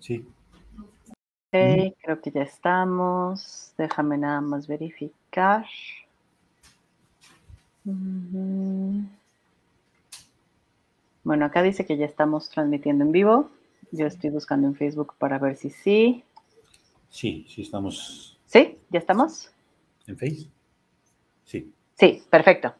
Sí. Ok, creo que ya estamos. Déjame nada más verificar. Bueno, acá dice que ya estamos transmitiendo en vivo. Yo estoy buscando en Facebook para ver si sí. Sí, sí estamos. ¿Sí? ¿Ya estamos? ¿En Facebook? Sí. Sí, perfecto.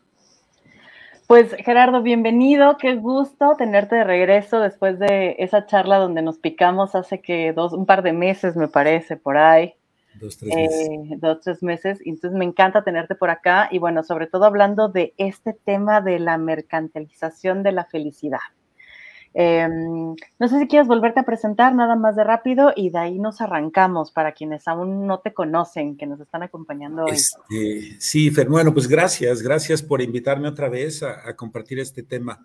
Pues Gerardo, bienvenido, qué gusto tenerte de regreso después de esa charla donde nos picamos hace que dos, un par de meses, me parece, por ahí. Dos, tres meses. Eh, dos, tres meses. Entonces me encanta tenerte por acá y bueno, sobre todo hablando de este tema de la mercantilización de la felicidad. Em, no sé si quieres volverte a presentar nada más de rápido y de ahí nos arrancamos para quienes aún no te conocen, que nos están acompañando hoy. Este, sí, bueno, pues gracias, gracias por invitarme otra vez a, compartir este tema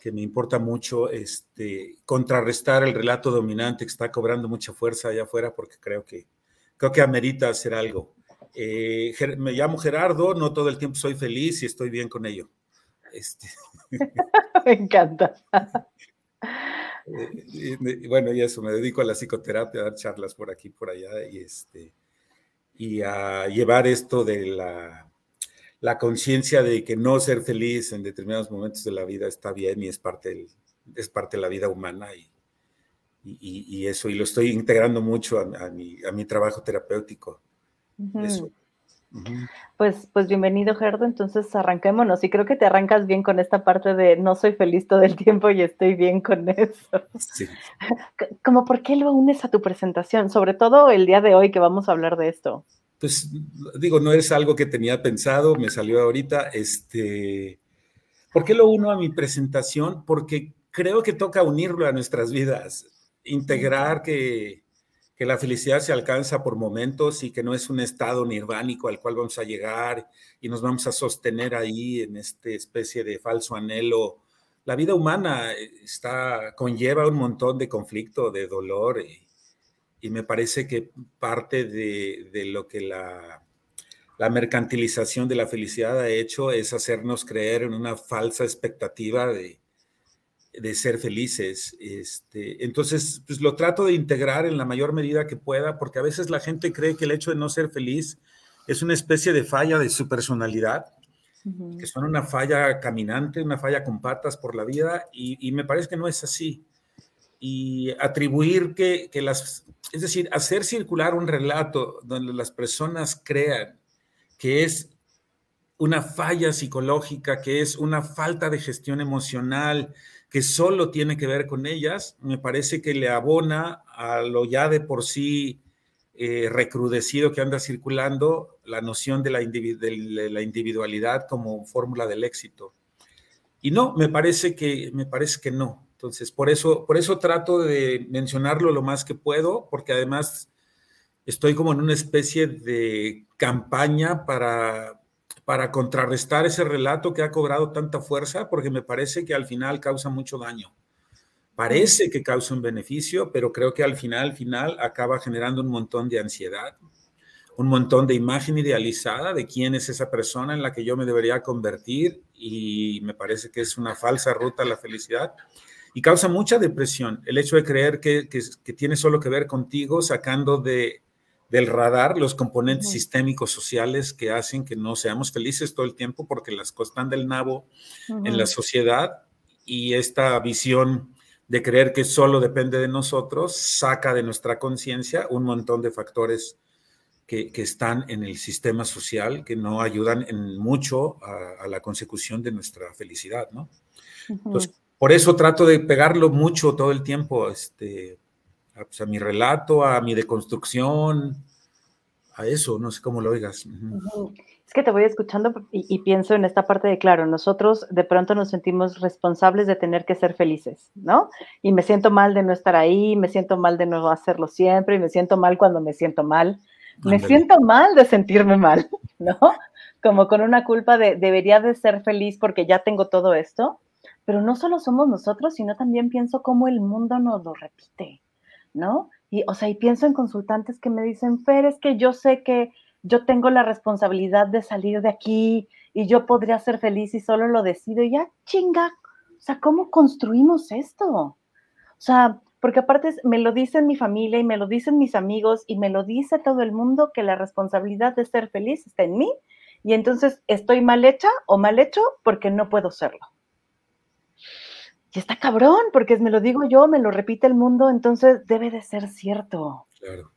que me importa mucho, este, contrarrestar el relato dominante que está cobrando mucha fuerza allá afuera porque creo que, creo que amerita hacer algo. Eh, me llamo Gerardo, no todo el tiempo soy feliz y estoy bien con ello. Este. me encanta. Y, bueno, y eso, me dedico a la psicoterapia, a dar charlas por aquí, por allá, y, este, y a llevar esto de la, la conciencia de que no ser feliz en determinados momentos de la vida está bien y es parte, es parte de la vida humana y, y, eso, y lo estoy integrando mucho a, mi, a mi, trabajo terapéutico. Eso. Pues, pues bienvenido, Gerdo. Entonces arranquémonos. Y creo que te arrancas bien con esta parte de no soy feliz todo el tiempo y estoy bien con eso. Sí. Como por qué lo unes a tu presentación, sobre todo el día de hoy que vamos a hablar de esto. Pues digo, no es algo que tenía pensado, me salió ahorita. Este, ¿por qué lo uno a mi presentación? Porque creo que toca unirlo a nuestras vidas, integrar que que la felicidad se alcanza por momentos y que no es un estado nirvánico al cual vamos a llegar y nos vamos a sostener ahí en esta especie de falso anhelo. La vida humana está, conlleva un montón de conflicto, de dolor, y, me parece que parte de, de lo que la, la mercantilización de la felicidad ha hecho es hacernos creer en una falsa expectativa de, de ser felices. Este, entonces, pues lo trato de integrar en la mayor medida que pueda, porque a veces la gente cree que el hecho de no ser feliz es una especie de falla de su personalidad, que son una falla caminante, una falla con patas por la vida, y, me parece que no es así. Y atribuir que, que, las, es decir, hacer circular un relato donde las personas crean que es una falla psicológica, que es una falta de gestión emocional, que solo tiene que ver con ellas, me parece que le abona a lo ya de por sí eh, recrudecido que anda circulando la noción de la, la individualidad como fórmula del éxito. Y no, me parece que, me parece que no. Entonces, por eso, por eso trato de mencionarlo lo más que puedo, porque además estoy como en una especie de campaña para para contrarrestar ese relato que ha cobrado tanta fuerza, porque me parece que al final causa mucho daño. Parece que causa un beneficio, pero creo que al final, al final acaba generando un montón de ansiedad, un montón de imagen idealizada de quién es esa persona en la que yo me debería convertir y me parece que es una falsa ruta a la felicidad y causa mucha depresión el hecho de creer que, que, que tiene solo que ver contigo sacando de del radar los componentes sistémicos sociales que hacen que no seamos felices todo el tiempo porque las cosas están del nabo en la sociedad y esta visión de creer que solo depende de nosotros saca de nuestra conciencia un montón de factores que, están en el sistema social que no ayudan en mucho a, la consecución de nuestra felicidad, ¿no? por eso trato de pegarlo mucho todo el tiempo, este, pues, a mi relato, a mi deconstrucción, a eso, no sé cómo lo oigas. Es que te voy escuchando y, pienso en esta parte de, claro, nosotros de pronto nos sentimos responsables de tener que ser felices, ¿no? Y me siento mal de no estar ahí, me siento mal de no hacerlo siempre, y me siento mal cuando me siento mal. Me siento mal de sentirme mal, ¿no? Como con una culpa de debería de ser feliz porque ya tengo todo esto, pero no solo somos nosotros, sino también pienso cómo el mundo nos lo repite. ¿No? Y, o sea, y pienso en consultantes que me dicen, Fer, es que yo sé que yo tengo la responsabilidad de salir de aquí y yo podría ser feliz y solo lo decido. Y ya, chinga, o sea, ¿cómo construimos esto? O sea, porque aparte me lo dicen mi familia y me lo dicen mis amigos y me lo dice todo el mundo que la responsabilidad de ser feliz está en mí y entonces estoy mal hecha o mal hecho porque no puedo serlo. Y está cabrón, porque me lo digo yo, me lo repite el mundo, entonces debe de ser cierto. Claro.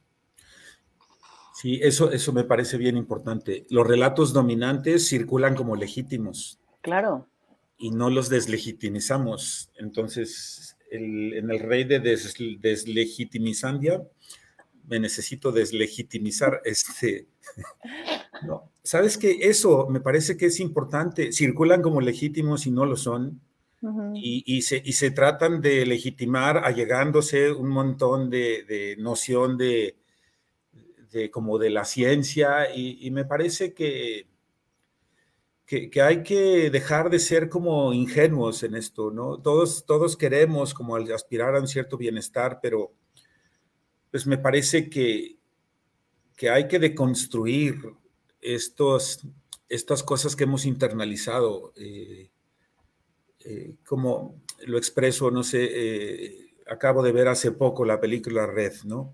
Sí, eso, eso me parece bien importante. Los relatos dominantes circulan como legítimos. Claro. Y no los deslegitimizamos. Entonces, en el rey de des, deslegitimizandia, me necesito deslegitimizar. Este, no. Sabes que eso me parece que es importante. Circulan como legítimos y no lo son. Y, se, y, se, tratan de legitimar allegándose un montón de, de noción de, como de la ciencia y, me parece que, que, hay que dejar de ser como ingenuos en esto, ¿no? Todos, todos queremos como aspirar a un cierto bienestar, pero pues me parece que, que hay que deconstruir estos, estas cosas que hemos internalizado, eh, eh, como lo expreso, no sé, eh, acabo de ver hace poco la película Red, ¿no?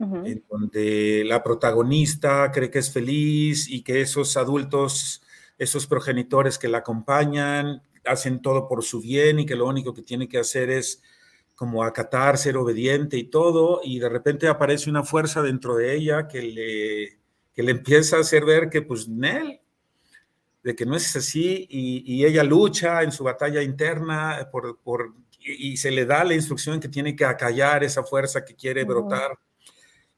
en donde la protagonista cree que es feliz y que esos adultos, esos progenitores que la acompañan, hacen todo por su bien y que lo único que tiene que hacer es como acatar, ser obediente y todo, y de repente aparece una fuerza dentro de ella que le, que le empieza a hacer ver que pues Nel, de que no es así, y, ella lucha en su batalla interna por, por, y, se le da la instrucción que tiene que acallar esa fuerza que quiere brotar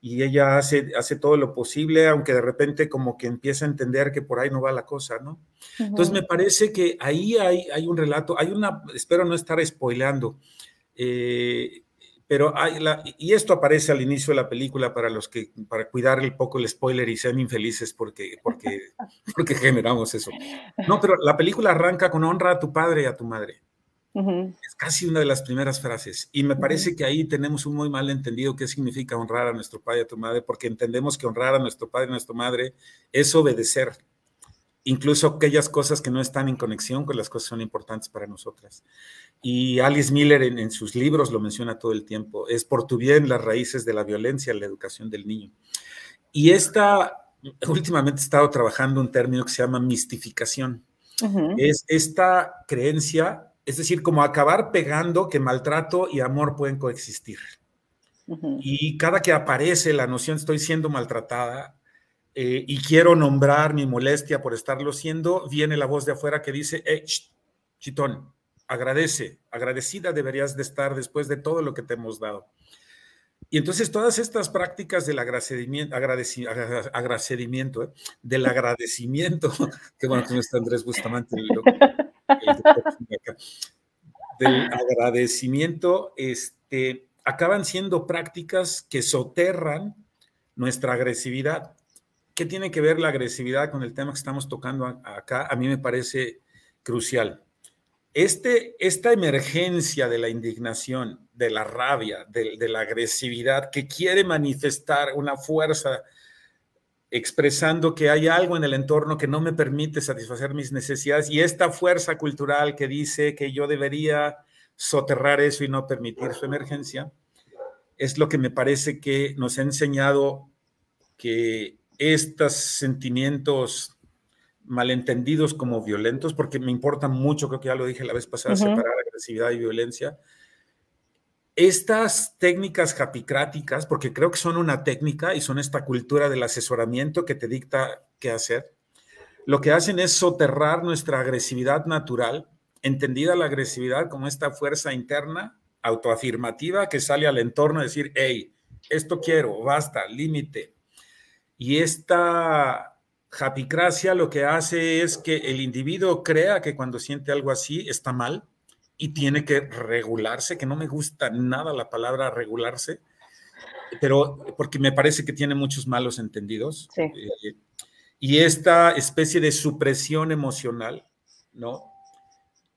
y ella hace, hace todo lo posible, aunque de repente como que empieza a entender que por ahí no va la cosa, ¿no? Entonces me parece que ahí hay, hay un relato, hay una, espero no estar spoileando, eh, pero hay la, y esto aparece al inicio de la película para los que, para cuidar un poco el spoiler y sean infelices porque, porque, porque generamos eso. No, pero la película arranca con honra a tu padre y a tu madre. Es casi una de las primeras frases. Y me parece que ahí tenemos un muy mal entendido qué significa honrar a nuestro padre y a tu madre, porque entendemos que honrar a nuestro padre y a nuestra madre es obedecer, incluso aquellas cosas que no están en conexión con las cosas que son importantes para nosotras. Y Alice Miller en, sus libros lo menciona todo el tiempo, es por tu bien las raíces de la violencia en la educación del niño. Y esta, últimamente he estado trabajando un término que se llama mistificación. Es esta creencia es decir, como acabar pegando que maltrato y amor pueden coexistir. Y cada que aparece la noción estoy siendo maltratada eh, y quiero nombrar mi molestia por estarlo siendo, viene la voz de afuera que dice, eh, chitón, agradece, agradecida deberías de estar después de todo lo que te hemos dado. Y entonces todas estas prácticas del agradecimiento, agradecimiento ¿eh? del agradecimiento, que bueno que no está Andrés Bustamante, del agradecimiento, este, acaban siendo prácticas que soterran nuestra agresividad. ¿Qué tiene que ver la agresividad con el tema que estamos tocando acá? A mí me parece crucial. Este, esta emergencia de la indignación, de la rabia, de, de la agresividad que quiere manifestar una fuerza expresando que hay algo en el entorno que no me permite satisfacer mis necesidades y esta fuerza cultural que dice que yo debería soterrar eso y no permitir su emergencia, es lo que me parece que nos ha enseñado que estos sentimientos malentendidos como violentos, porque me importa mucho, creo que ya lo dije la vez pasada, separar agresividad y violencia, estas técnicas japicráticas, porque creo que son una técnica y son esta cultura del asesoramiento que te dicta qué hacer, lo que hacen es soterrar nuestra agresividad natural, entendida la agresividad como esta fuerza interna autoafirmativa que sale al entorno a decir, hey, esto quiero, basta, límite. Y esta japicracia lo que hace es que el individuo crea que cuando siente algo así está mal, y tiene que regularse, que no me gusta nada la palabra regularse, pero porque me parece que tiene muchos malos entendidos. Eh, y esta especie de supresión emocional, ¿no?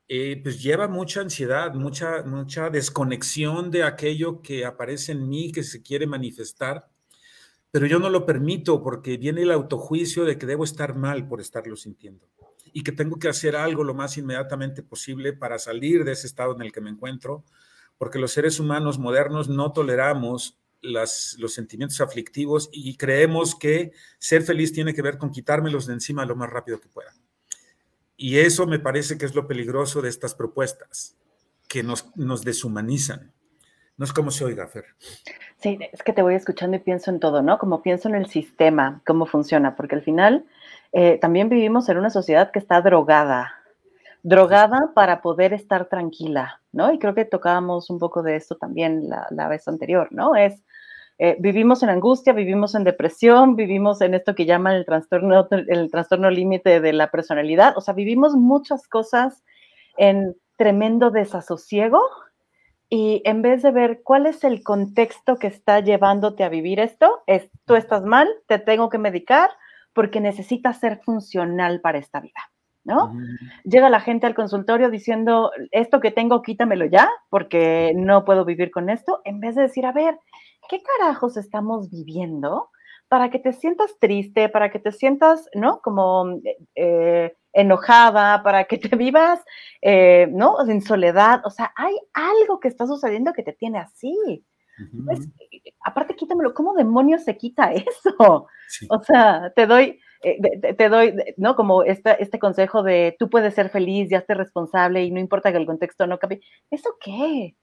Eh, pues lleva mucha ansiedad, mucha, mucha desconexión de aquello que aparece en mí, que se quiere manifestar, pero yo no lo permito porque viene el autojuicio de que debo estar mal por estarlo sintiendo y que tengo que hacer algo lo más inmediatamente posible para salir de ese estado en el que me encuentro, porque los seres humanos modernos no toleramos los sentimientos aflictivos y creemos que ser feliz tiene que ver con quitármelos de encima lo más rápido que pueda. Y eso me parece que es lo peligroso de estas propuestas, que nos deshumanizan. No es como se oiga, Fer. Sí, es que te voy escuchando y pienso en todo, ¿no? Como pienso en el sistema, cómo funciona, porque al final eh, también vivimos en una sociedad que está drogada, drogada para poder estar tranquila, ¿no? Y creo que tocábamos un poco de esto también la, vez anterior, ¿no? Es, eh, vivimos en angustia, vivimos en depresión, vivimos en esto que llaman el trastorno, el trastorno límite de la personalidad, o sea, vivimos muchas cosas en tremendo desasosiego, y en vez de ver cuál es el contexto que está llevándote a vivir esto, es tú estás mal, te tengo que medicar porque necesitas ser funcional para esta vida, ¿no? Llega la gente al consultorio diciendo, esto que tengo, quítamelo ya, porque no puedo vivir con esto, en vez de decir, a ver, ¿qué carajos estamos viviendo? Para que te sientas triste, para que te sientas, ¿no? Como eh, enojada, para que te vivas, eh, ¿no? En soledad. O sea, hay algo que está sucediendo que te tiene así. pues, aparte, quítamelo. ¿Cómo demonios se quita eso? O sea, te doy, eh, te, doy, ¿no? Como este, este consejo de tú puedes ser feliz, ya estés responsable y no importa que el contexto no cambie. ¿Eso qué?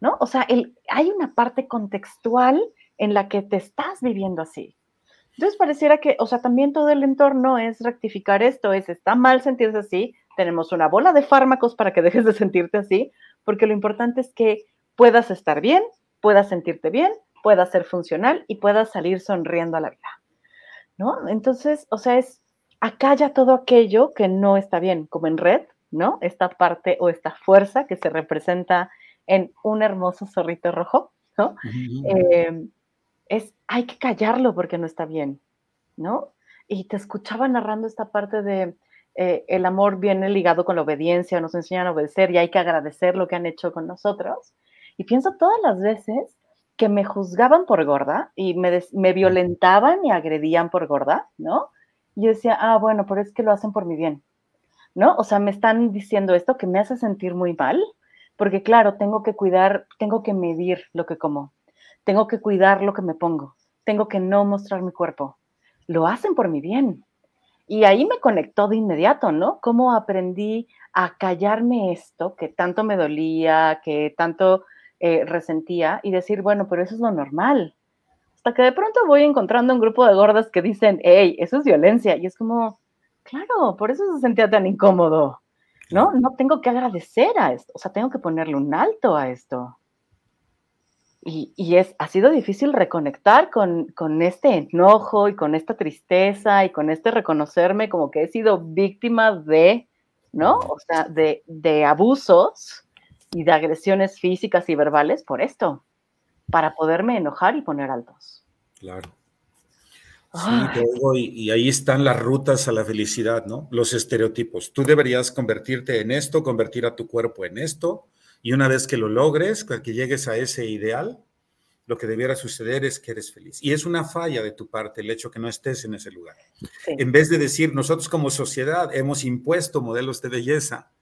¿No? O sea, el, hay una parte contextual en la que te estás viviendo así. Entonces pareciera que, o sea, también todo el entorno es rectificar esto, es, está mal sentirse así, tenemos una bola de fármacos para que dejes de sentirte así, porque lo importante es que puedas estar bien, puedas sentirte bien, puedas ser funcional y puedas salir sonriendo a la vida. ¿No? Entonces, o sea, es acalla todo aquello que no está bien, como en red, ¿no? Esta parte o esta fuerza que se representa en un hermoso zorrito rojo, ¿no? Es, hay que callarlo porque no está bien, ¿no? Y te escuchaba narrando esta parte de, eh, el amor viene ligado con la obediencia, nos enseñan a obedecer y hay que agradecer lo que han hecho con nosotros. Y pienso todas las veces que me juzgaban por gorda y me, me violentaban y agredían por gorda, ¿no? Y yo decía, ah, bueno, pero es que lo hacen por mi bien, ¿no? O sea, me están diciendo esto que me hace sentir muy mal, porque claro, tengo que cuidar, tengo que medir lo que como, tengo que cuidar lo que me pongo, tengo que no mostrar mi cuerpo. Lo hacen por mi bien. Y ahí me conectó de inmediato, ¿no? Cómo aprendí a callarme esto que tanto me dolía, que tanto eh, resentía y decir, bueno, pero eso es lo normal. Hasta que de pronto voy encontrando un grupo de gordas que dicen, hey, eso es violencia. Y es como, claro, por eso se sentía tan incómodo, ¿no? No tengo que agradecer a esto, o sea, tengo que ponerle un alto a esto. Y, es, ha sido difícil reconectar con, este enojo y con esta tristeza y con este reconocerme como que he sido víctima de, ¿no? O sea, de, abusos y de agresiones físicas y verbales por esto, para poderme enojar y poner altos. Claro. Sí, y, y, ahí están las rutas a la felicidad, ¿no? Los estereotipos. Tú deberías convertirte en esto, convertir a tu cuerpo en esto, y una vez que lo logres, que llegues a ese ideal, lo que debiera suceder es que eres feliz. Y es una falla de tu parte el hecho que no estés en ese lugar. En vez de decir, nosotros como sociedad hemos impuesto modelos de belleza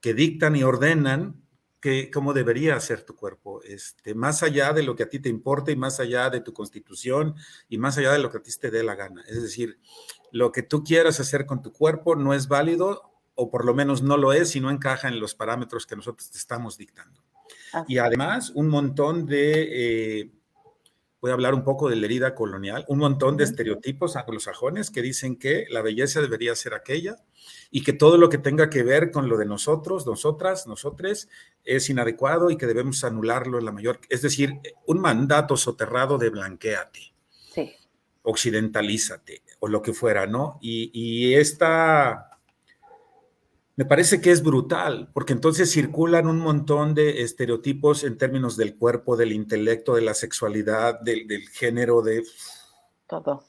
que dictan y ordenan que, cómo debería ser tu cuerpo, este, más allá de lo que a ti te importa y más allá de tu constitución y más allá de lo que a ti te dé la gana. Es decir, lo que tú quieras hacer con tu cuerpo no es válido o por lo menos no lo es y no encaja en los parámetros que nosotros te estamos dictando. Y además, un montón de, eh, voy a hablar un poco de la herida colonial, un montón de estereotipos anglosajones que dicen que la belleza debería ser aquella y que todo lo que tenga que ver con lo de nosotros, nosotras, nosotres, es inadecuado y que debemos anularlo en la mayor, es decir, un mandato soterrado de blanqueate. Sí. Occidentalízate o lo que fuera, ¿no? Y, y esta me parece que es brutal, porque entonces circulan un montón de estereotipos en términos del cuerpo, del intelecto, de la sexualidad, del, género, de... Todo.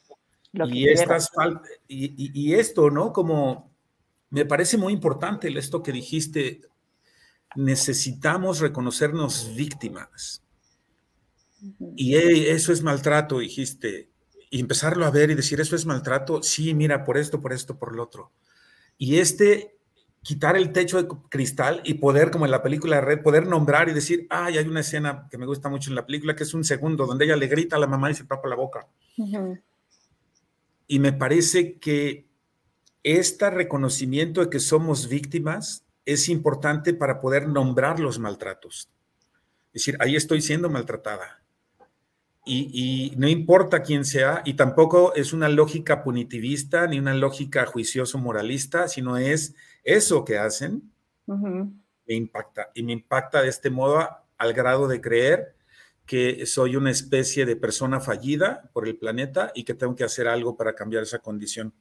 y, estas y, y, esto, ¿no? Como me parece muy importante esto que dijiste, necesitamos reconocernos víctimas. Y eso es maltrato, dijiste. Y empezarlo a ver y decir, eso es maltrato, sí, mira, por esto, por esto, por lo otro. Y este quitar el techo de cristal y poder, como en la película Red, poder nombrar y decir, ay, hay una escena que me gusta mucho en la película, que es un segundo, donde ella le grita a la mamá y se tapa la boca. Y me parece que este reconocimiento de que somos víctimas es importante para poder nombrar los maltratos. Es decir, ahí estoy siendo maltratada. Y, no importa quién sea, y tampoco es una lógica punitivista ni una lógica juicioso moralista, sino es eso que hacen, me impacta. Y me impacta de este modo al grado de creer que soy una especie de persona fallida por el planeta y que tengo que hacer algo para cambiar esa condición,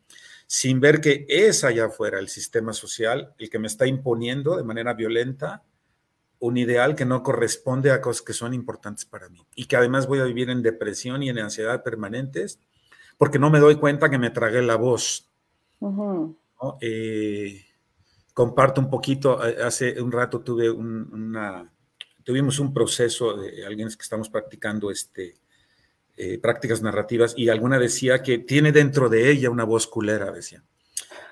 sin ver que es allá afuera el sistema social el que me está imponiendo de manera violenta un ideal que no corresponde a cosas que son importantes para mí y que además voy a vivir en depresión y en ansiedad permanentes porque no me doy cuenta que me tragué la voz. Eh, comparto un poquito, eh, hace un rato tuve una, tuvimos un proceso de alguien que estamos practicando este, eh, prácticas narrativas y alguna decía que tiene dentro de ella una voz culera, decía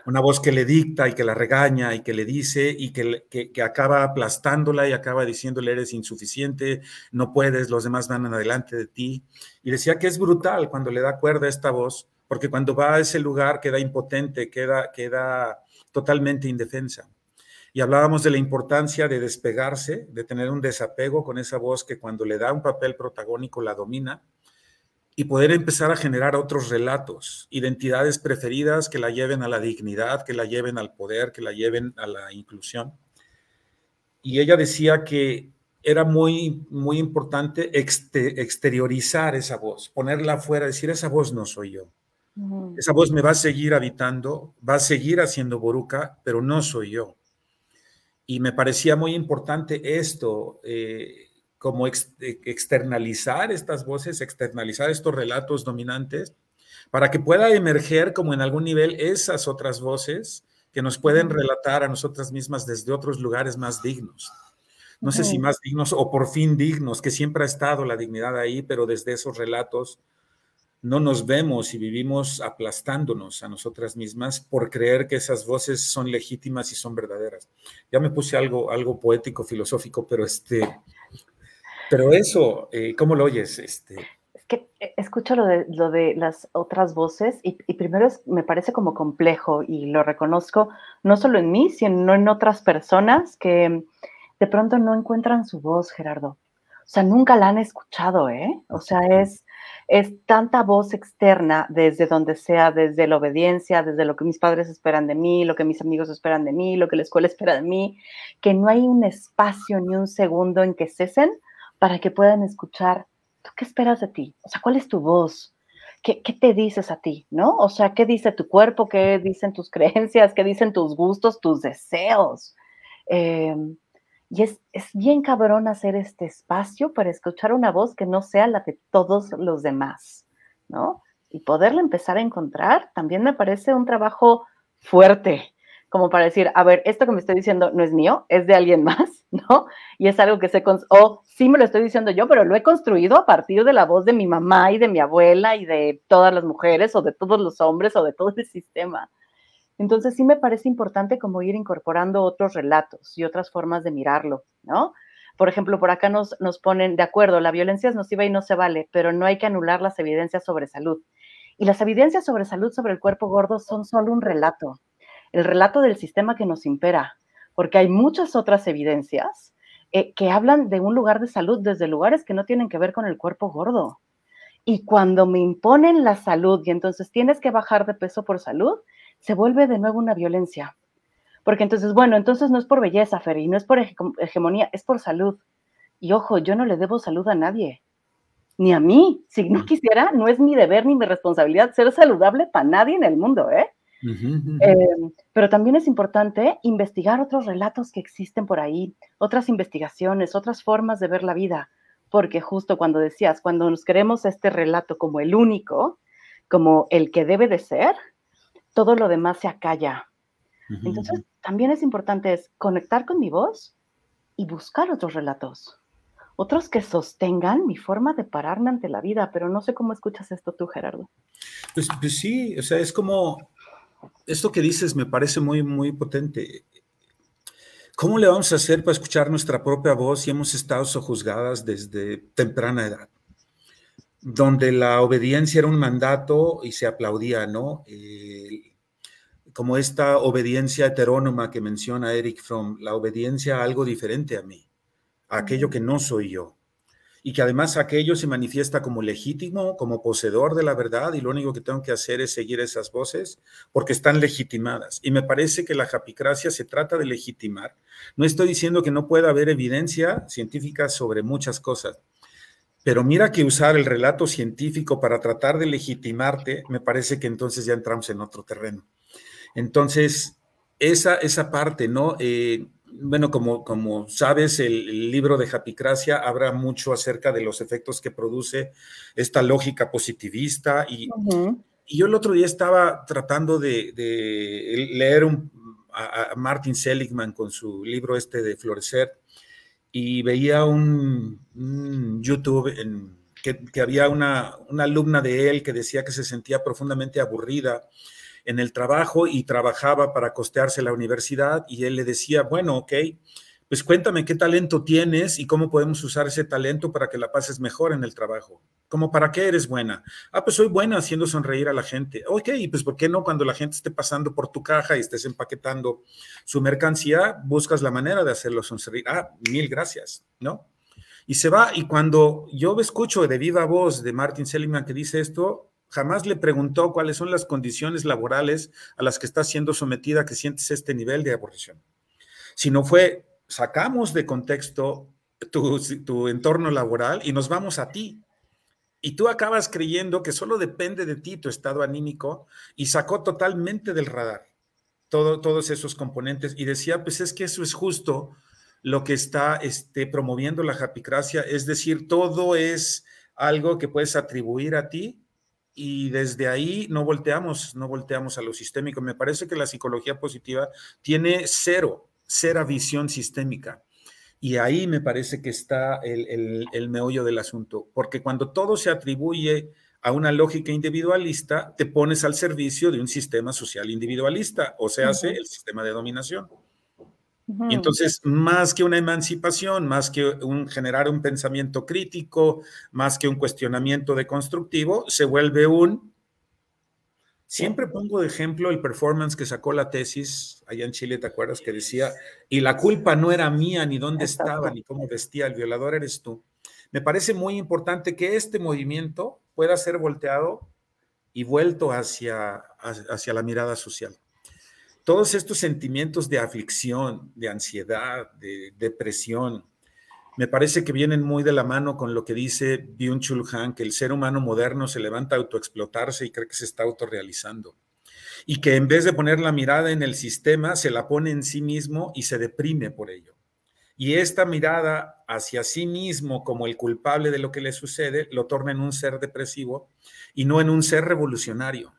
una voz que le dicta y que la regaña y que le dice y que, que, acaba aplastándola y acaba diciéndole eres insuficiente, no puedes, los demás van adelante de ti. Y decía que es brutal cuando le da cuerda esta voz, porque cuando va a ese lugar queda impotente, queda, queda totalmente indefensa. Y hablábamos de la importancia de despegarse, de tener un desapego con esa voz que cuando le da un papel protagónico la domina y poder empezar a generar otros relatos, identidades preferidas que la lleven a la dignidad, que la lleven al poder, que la lleven a la inclusión. Y ella decía que era muy, muy importante exteriorizar esa voz, ponerla afuera, decir, esa voz no soy yo. Esa voz me va a seguir habitando, va a seguir haciendo boruca, pero no soy yo. Y me parecía muy importante esto, eh, como externalizar estas voces, externalizar estos relatos dominantes, para que pueda emerger como en algún nivel esas otras voces que nos pueden relatar a nosotras mismas desde otros lugares más dignos. No sé si más dignos o por fin dignos, que siempre ha estado la dignidad ahí, pero desde esos relatos no nos vemos y vivimos aplastándonos a nosotras mismas por creer que esas voces son legítimas y son verdaderas. Ya me puse algo, algo poético, filosófico, pero este, pero eso, eh, ¿cómo lo oyes? Este? Es que eh, escucho lo de, lo de las otras voces y, primero me parece como complejo y lo reconozco no solo en mí, sino en otras personas que de pronto no encuentran su voz, Gerardo. O sea, nunca la han escuchado, ¿eh? O sea, es, es tanta voz externa desde donde sea, desde la obediencia, desde lo que mis padres esperan de mí, lo que mis amigos esperan de mí, lo que la escuela espera de mí, que no hay un espacio ni un segundo en que cesen para que puedan escuchar, ¿tú qué esperas de ti? O sea, ¿cuál es tu voz? ¿Qué, te dices a ti? ¿No? O sea, ¿qué dice tu cuerpo? ¿Qué dicen tus creencias? ¿Qué dicen tus gustos, tus deseos? Em, y es, es, bien cabrón hacer este espacio para escuchar una voz que no sea la de todos los demás, ¿no? Y poderla empezar a encontrar también me parece un trabajo fuerte, como para decir, a ver, esto que me estoy diciendo no es mío, es de alguien más, ¿no? Y es algo que se, o sí me lo estoy diciendo yo, pero lo he construido a partir de la voz de mi mamá y de mi abuela y de todas las mujeres o de todos los hombres o de todo el sistema. Entonces sí me parece importante como ir incorporando otros relatos y otras formas de mirarlo, ¿no? Por ejemplo, por acá nos, nos ponen, de acuerdo, la violencia es nociva y no se vale, pero no hay que anular las evidencias sobre salud. Y las evidencias sobre salud sobre el cuerpo gordo son solo un relato, el relato del sistema que nos impera, porque hay muchas otras evidencias eh, que hablan de un lugar de salud desde lugares que no tienen que ver con el cuerpo gordo. Y cuando me imponen la salud y entonces tienes que bajar de peso por salud, se vuelve de nuevo una violencia. Porque entonces, bueno, entonces no es por belleza, Fer, y no es por hegemonía, es por salud. Y ojo, yo no le debo salud a nadie, ni a mí. Si no quisiera, no es mi deber ni mi responsabilidad ser saludable para nadie en el mundo, ¿eh? Em, pero también es importante investigar otros relatos que existen por ahí, otras investigaciones, otras formas de ver la vida, porque justo cuando decías, cuando nos queremos este relato como el único, como el que debe de ser, todo lo demás se acalla. Entonces, también es importante es conectar con mi voz y buscar otros relatos, otros que sostengan mi forma de pararme ante la vida, pero no sé cómo escuchas esto tú, Gerardo. Pues, pues sí, o sea, es como esto que dices me parece muy, muy potente. ¿Cómo le vamos a hacer para escuchar nuestra propia voz si hemos estado sojuzgadas desde temprana edad? Donde la obediencia era un mandato y se aplaudía, ¿no? Eh, como esta obediencia heterónoma que menciona Eric Fromm, la obediencia a algo diferente a mí, a aquello que no soy yo y que además aquello se manifiesta como legítimo, como poseedor de la verdad, y lo único que tengo que hacer es seguir esas voces porque están legitimadas. Y me parece que la japicracia se trata de legitimar. No estoy diciendo que no pueda haber evidencia científica sobre muchas cosas, pero mira que usar el relato científico para tratar de legitimarte, me parece que entonces ya entramos en otro terreno. Entonces, esa, esa parte, ¿no? Eh, bueno, como, como sabes, el, libro de Japicracia habla mucho acerca de los efectos que produce esta lógica positivista. Y, y yo el otro día estaba tratando de, leer a, Martin Seligman con su libro este de Florecer y veía un, YouTube en, que, que, había una, una alumna de él que decía que se sentía profundamente aburrida en el trabajo y trabajaba para costearse la universidad y él le decía, bueno, ok, pues cuéntame qué talento tienes y cómo podemos usar ese talento para que la pases mejor en el trabajo. ¿Cómo para qué eres buena? Ah, pues soy buena haciendo sonreír a la gente. Ok, pues ¿por qué no cuando la gente esté pasando por tu caja y estés empaquetando su mercancía, buscas la manera de hacerlo sonreír? Ah, mil gracias, ¿no? Y se va, y cuando yo escucho de viva voz de Martin Seligman que dice esto, Jamás le preguntó cuáles son las condiciones laborales a las que estás siendo sometida que sientes este nivel de aborrección. Sino fue, sacamos de contexto tu, tu entorno laboral y nos vamos a ti. Y tú acabas creyendo que solo depende de ti tu estado anímico y sacó totalmente del radar todo, todos esos componentes y decía, pues es que eso es justo lo que está este, promoviendo la japicracia, es decir, todo es algo que puedes atribuir a ti y desde ahí no volteamos, no volteamos a lo sistémico. Me parece que la psicología positiva tiene cero, cero visión sistémica. Y ahí me parece que está el, el, meollo del asunto, porque cuando todo se atribuye a una lógica individualista, te pones al servicio de un sistema social individualista, o sea, hace el sistema de dominación. Y entonces, más que una emancipación, más que un generar un pensamiento crítico, más que un cuestionamiento de constructivo, se vuelve un... Siempre pongo de ejemplo el performance que sacó la tesis allá en Chile, ¿te acuerdas? Que decía, y la culpa no era mía, ni dónde estaba, ni cómo vestía, el violador eres tú. Me parece muy importante que este movimiento pueda ser volteado y vuelto hacia, hacia la mirada social todos estos sentimientos de aflicción, de ansiedad, de depresión, me parece que vienen muy de la mano con lo que dice Byung-Chul que el ser humano moderno se levanta a autoexplotarse y cree que se está autorrealizando. Y que en vez de poner la mirada en el sistema, se la pone en sí mismo y se deprime por ello. Y esta mirada hacia sí mismo como el culpable de lo que le sucede, lo torna en un ser depresivo y no en un ser revolucionario.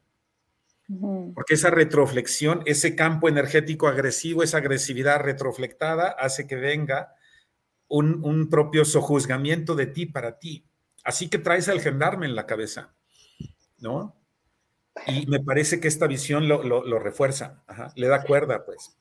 Porque esa retroflexión, ese campo energético agresivo, esa agresividad retroflectada hace que venga un, propio sojuzgamiento de ti para ti. Así que traes al gendarme en la cabeza, ¿no? Y me parece que esta visión lo, refuerza, le da cuerda, pues.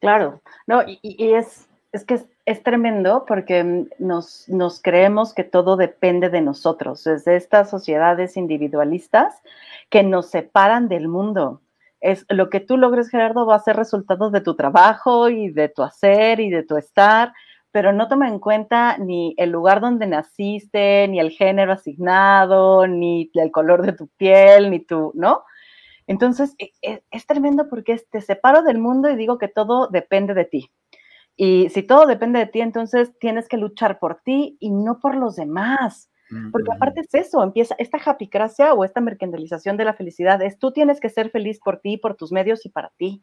Claro, no, y, es, es que es, tremendo porque nos, nos creemos que todo depende de nosotros, desde estas sociedades individualistas que nos separan del mundo. Es lo que tú logres, Gerardo, va a ser resultado de tu trabajo y de tu hacer y de tu estar, pero no toma en cuenta ni el lugar donde naciste, ni el género asignado, ni el color de tu piel, ni tu, ¿no? Entonces, e, e, es, tremendo porque te separo del mundo y digo que todo depende de ti. Y si todo depende de ti, entonces tienes que luchar por ti y no por los demás. Porque aparte es eso, empieza esta japicracia o esta mercantilización de la felicidad, es tú tienes que ser feliz por ti, por tus medios y para ti.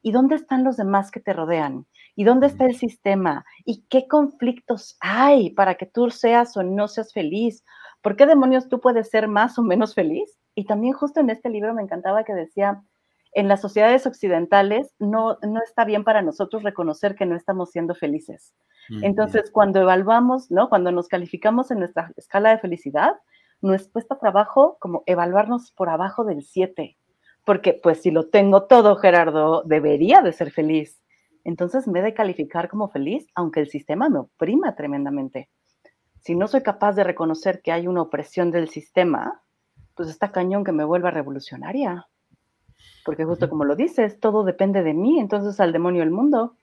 ¿Y dónde están los demás que te rodean? ¿Y dónde está el sistema? ¿Y qué conflictos hay para que tú seas o no seas feliz? ¿Por qué demonios tú puedes ser más o menos feliz? Y también justo en este libro me encantaba que decía, en las sociedades occidentales no, no está bien para nosotros reconocer que no estamos siendo felices. Entonces, cuando evaluamos, ¿no? Cuando nos calificamos en nuestra escala de felicidad, nos cuesta trabajo como evaluarnos por abajo del 7, porque pues si lo tengo todo, Gerardo, debería de ser feliz. entonces me he de calificar como feliz, aunque el sistema me oprima tremendamente. Si no soy capaz de reconocer que hay una opresión del sistema, pues está cañón que me vuelva revolucionaria. Porque justo como lo dices, todo depende de mí, entonces al demonio el mundo.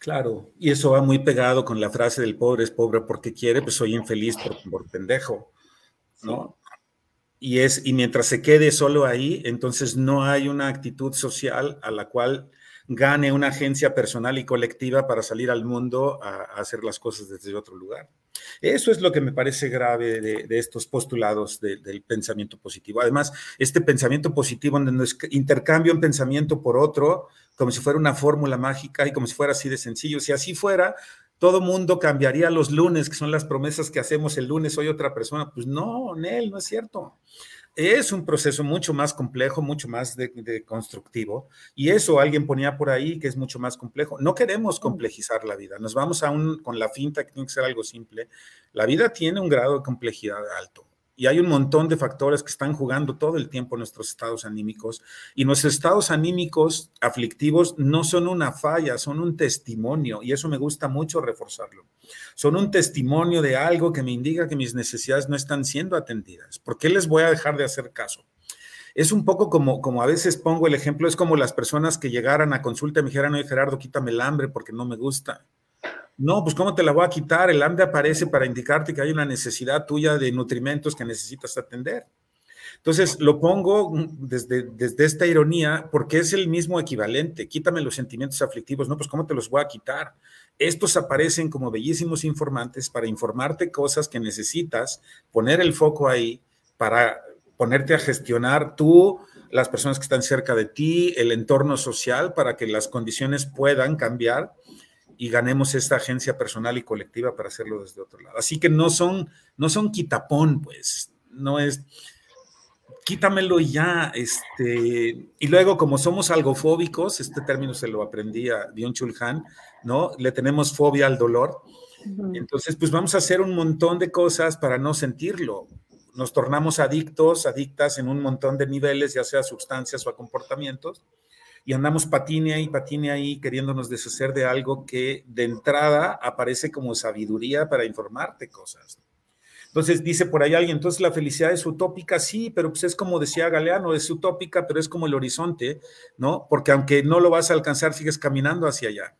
Claro, y eso va muy pegado con la frase del pobre es pobre porque quiere, pues soy infeliz por, por pendejo, ¿no? Y, es, y mientras se quede solo ahí, entonces no hay una actitud social a la cual gane una agencia personal y colectiva para salir al mundo a, hacer las cosas desde otro lugar. Eso es lo que me parece grave de, estos postulados del pensamiento positivo. Además, este pensamiento positivo, donde intercambio un pensamiento por otro, como si fuera una fórmula mágica y como si fuera así de sencillo. Si así fuera, todo mundo cambiaría los lunes, que son las promesas que hacemos el lunes, soy otra persona. Pues no, Nel, no es cierto es un proceso mucho más complejo, mucho más de, constructivo. Y eso alguien ponía por ahí que es mucho más complejo. No queremos complejizar la vida. Nos vamos aún con la finta que tiene que ser algo simple. La vida tiene un grado de complejidad alto. Y hay un montón de factores que están jugando todo el tiempo nuestros estados anímicos. Y nuestros estados anímicos aflictivos no son una falla, son un testimonio. Y eso me gusta mucho reforzarlo. Son un testimonio de algo que me indica que mis necesidades no están siendo atendidas. ¿Por qué les voy a dejar de hacer caso? Es un poco como, como a veces pongo el ejemplo, es como las personas que llegaran a consulta y me dijeran, oye Gerardo, quítame el hambre porque no me gusta. No, pues ¿cómo te la voy a quitar? El hambre aparece para indicarte que hay una necesidad tuya de nutrimentos que necesitas atender. Entonces, lo pongo desde, desde esta ironía porque es el mismo equivalente. Quítame los sentimientos aflictivos. No, pues ¿cómo te los voy a quitar? Estos aparecen como bellísimos informantes para informarte cosas que necesitas, poner el foco ahí para ponerte a gestionar tú, las personas que están cerca de ti, el entorno social, para que las condiciones puedan cambiar y ganemos esta agencia personal y colectiva para hacerlo desde otro lado. Así que no son, no son quitapón, pues, no es, quítamelo ya, este, y luego como somos algofóbicos, este término se lo aprendí a Dion Chulhan, ¿no? Le tenemos fobia al dolor, entonces pues vamos a hacer un montón de cosas para no sentirlo. Nos tornamos adictos, adictas en un montón de niveles, ya sea sustancias o a comportamientos, y andamos patine ahí, patine ahí, queriéndonos deshacer de algo que de entrada aparece como sabiduría para informarte cosas. Entonces dice por ahí alguien, entonces la felicidad es utópica, sí, pero pues es como decía Galeano, es utópica, pero es como el horizonte, ¿no? Porque aunque no lo vas a alcanzar, sigues caminando hacia allá.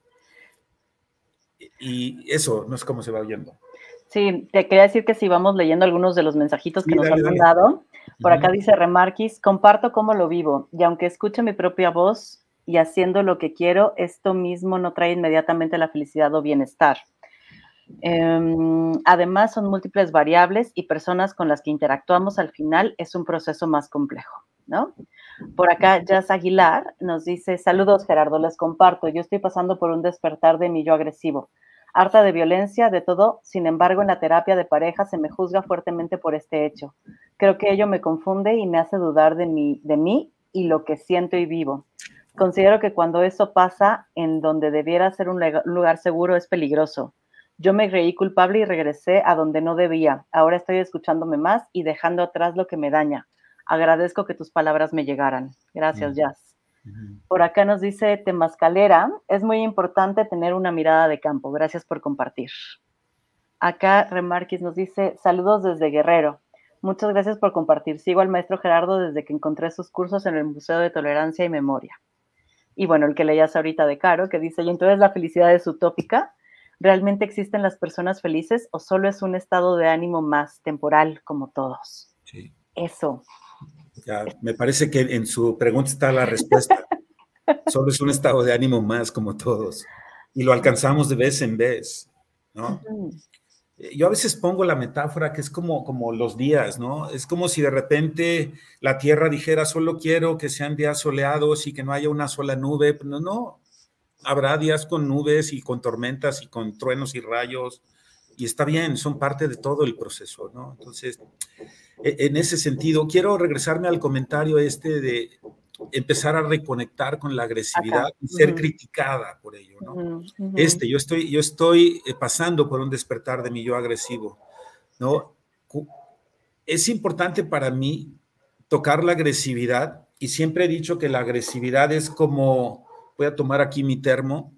Y eso no es como se va viendo. Sí, te quería decir que si vamos leyendo algunos de los mensajitos que nos han mandado, por acá dice Remarquis, comparto cómo lo vivo y aunque escuche mi propia voz y haciendo lo que quiero, esto mismo no trae inmediatamente la felicidad o bienestar. Em, además, son múltiples variables y personas con las que interactuamos al final es un proceso más complejo, ¿no? Por acá, Jazz Aguilar nos dice, saludos Gerardo, les comparto, yo estoy pasando por un despertar de mi yo agresivo harta de violencia, de todo, sin embargo, en la terapia de pareja se me juzga fuertemente por este hecho. Creo que ello me confunde y me hace dudar de mí, de mí y lo que siento y vivo. Considero que cuando eso pasa en donde debiera ser un lugar seguro es peligroso. Yo me creí culpable y regresé a donde no debía. Ahora estoy escuchándome más y dejando atrás lo que me daña. Agradezco que tus palabras me llegaran. Gracias, Jazz. Por acá nos dice Temascalera, es muy importante tener una mirada de campo. Gracias por compartir. Acá Remarquis nos dice, saludos desde Guerrero. Muchas gracias por compartir. Sigo al maestro Gerardo desde que encontré sus cursos en el Museo de Tolerancia y Memoria. Y bueno, el que leías ahorita de Caro, que dice, y entonces la felicidad es utópica. ¿Realmente existen las personas felices o solo es un estado de ánimo más temporal como todos? Sí. Eso, me parece que en su pregunta está la respuesta. Solo es un estado de ánimo más como todos. Y lo alcanzamos de vez en vez, ¿no? Yo a veces pongo la metáfora que es como, como los días, ¿no? Es como si de repente la Tierra dijera, solo quiero que sean días soleados y que no haya una sola nube. No, no. Habrá días con nubes y con tormentas y con truenos y rayos. Y está bien, son parte de todo el proceso, ¿no? Entonces, e, en ese sentido, quiero regresarme al comentario este de empezar a reconectar con la agresividad y ser criticada por ello, ¿no? Este, yo estoy, yo estoy eh, pasando por un despertar de mi yo agresivo, ¿no? Es importante para mí tocar la agresividad y siempre he dicho que la agresividad es como, voy a tomar aquí mi termo.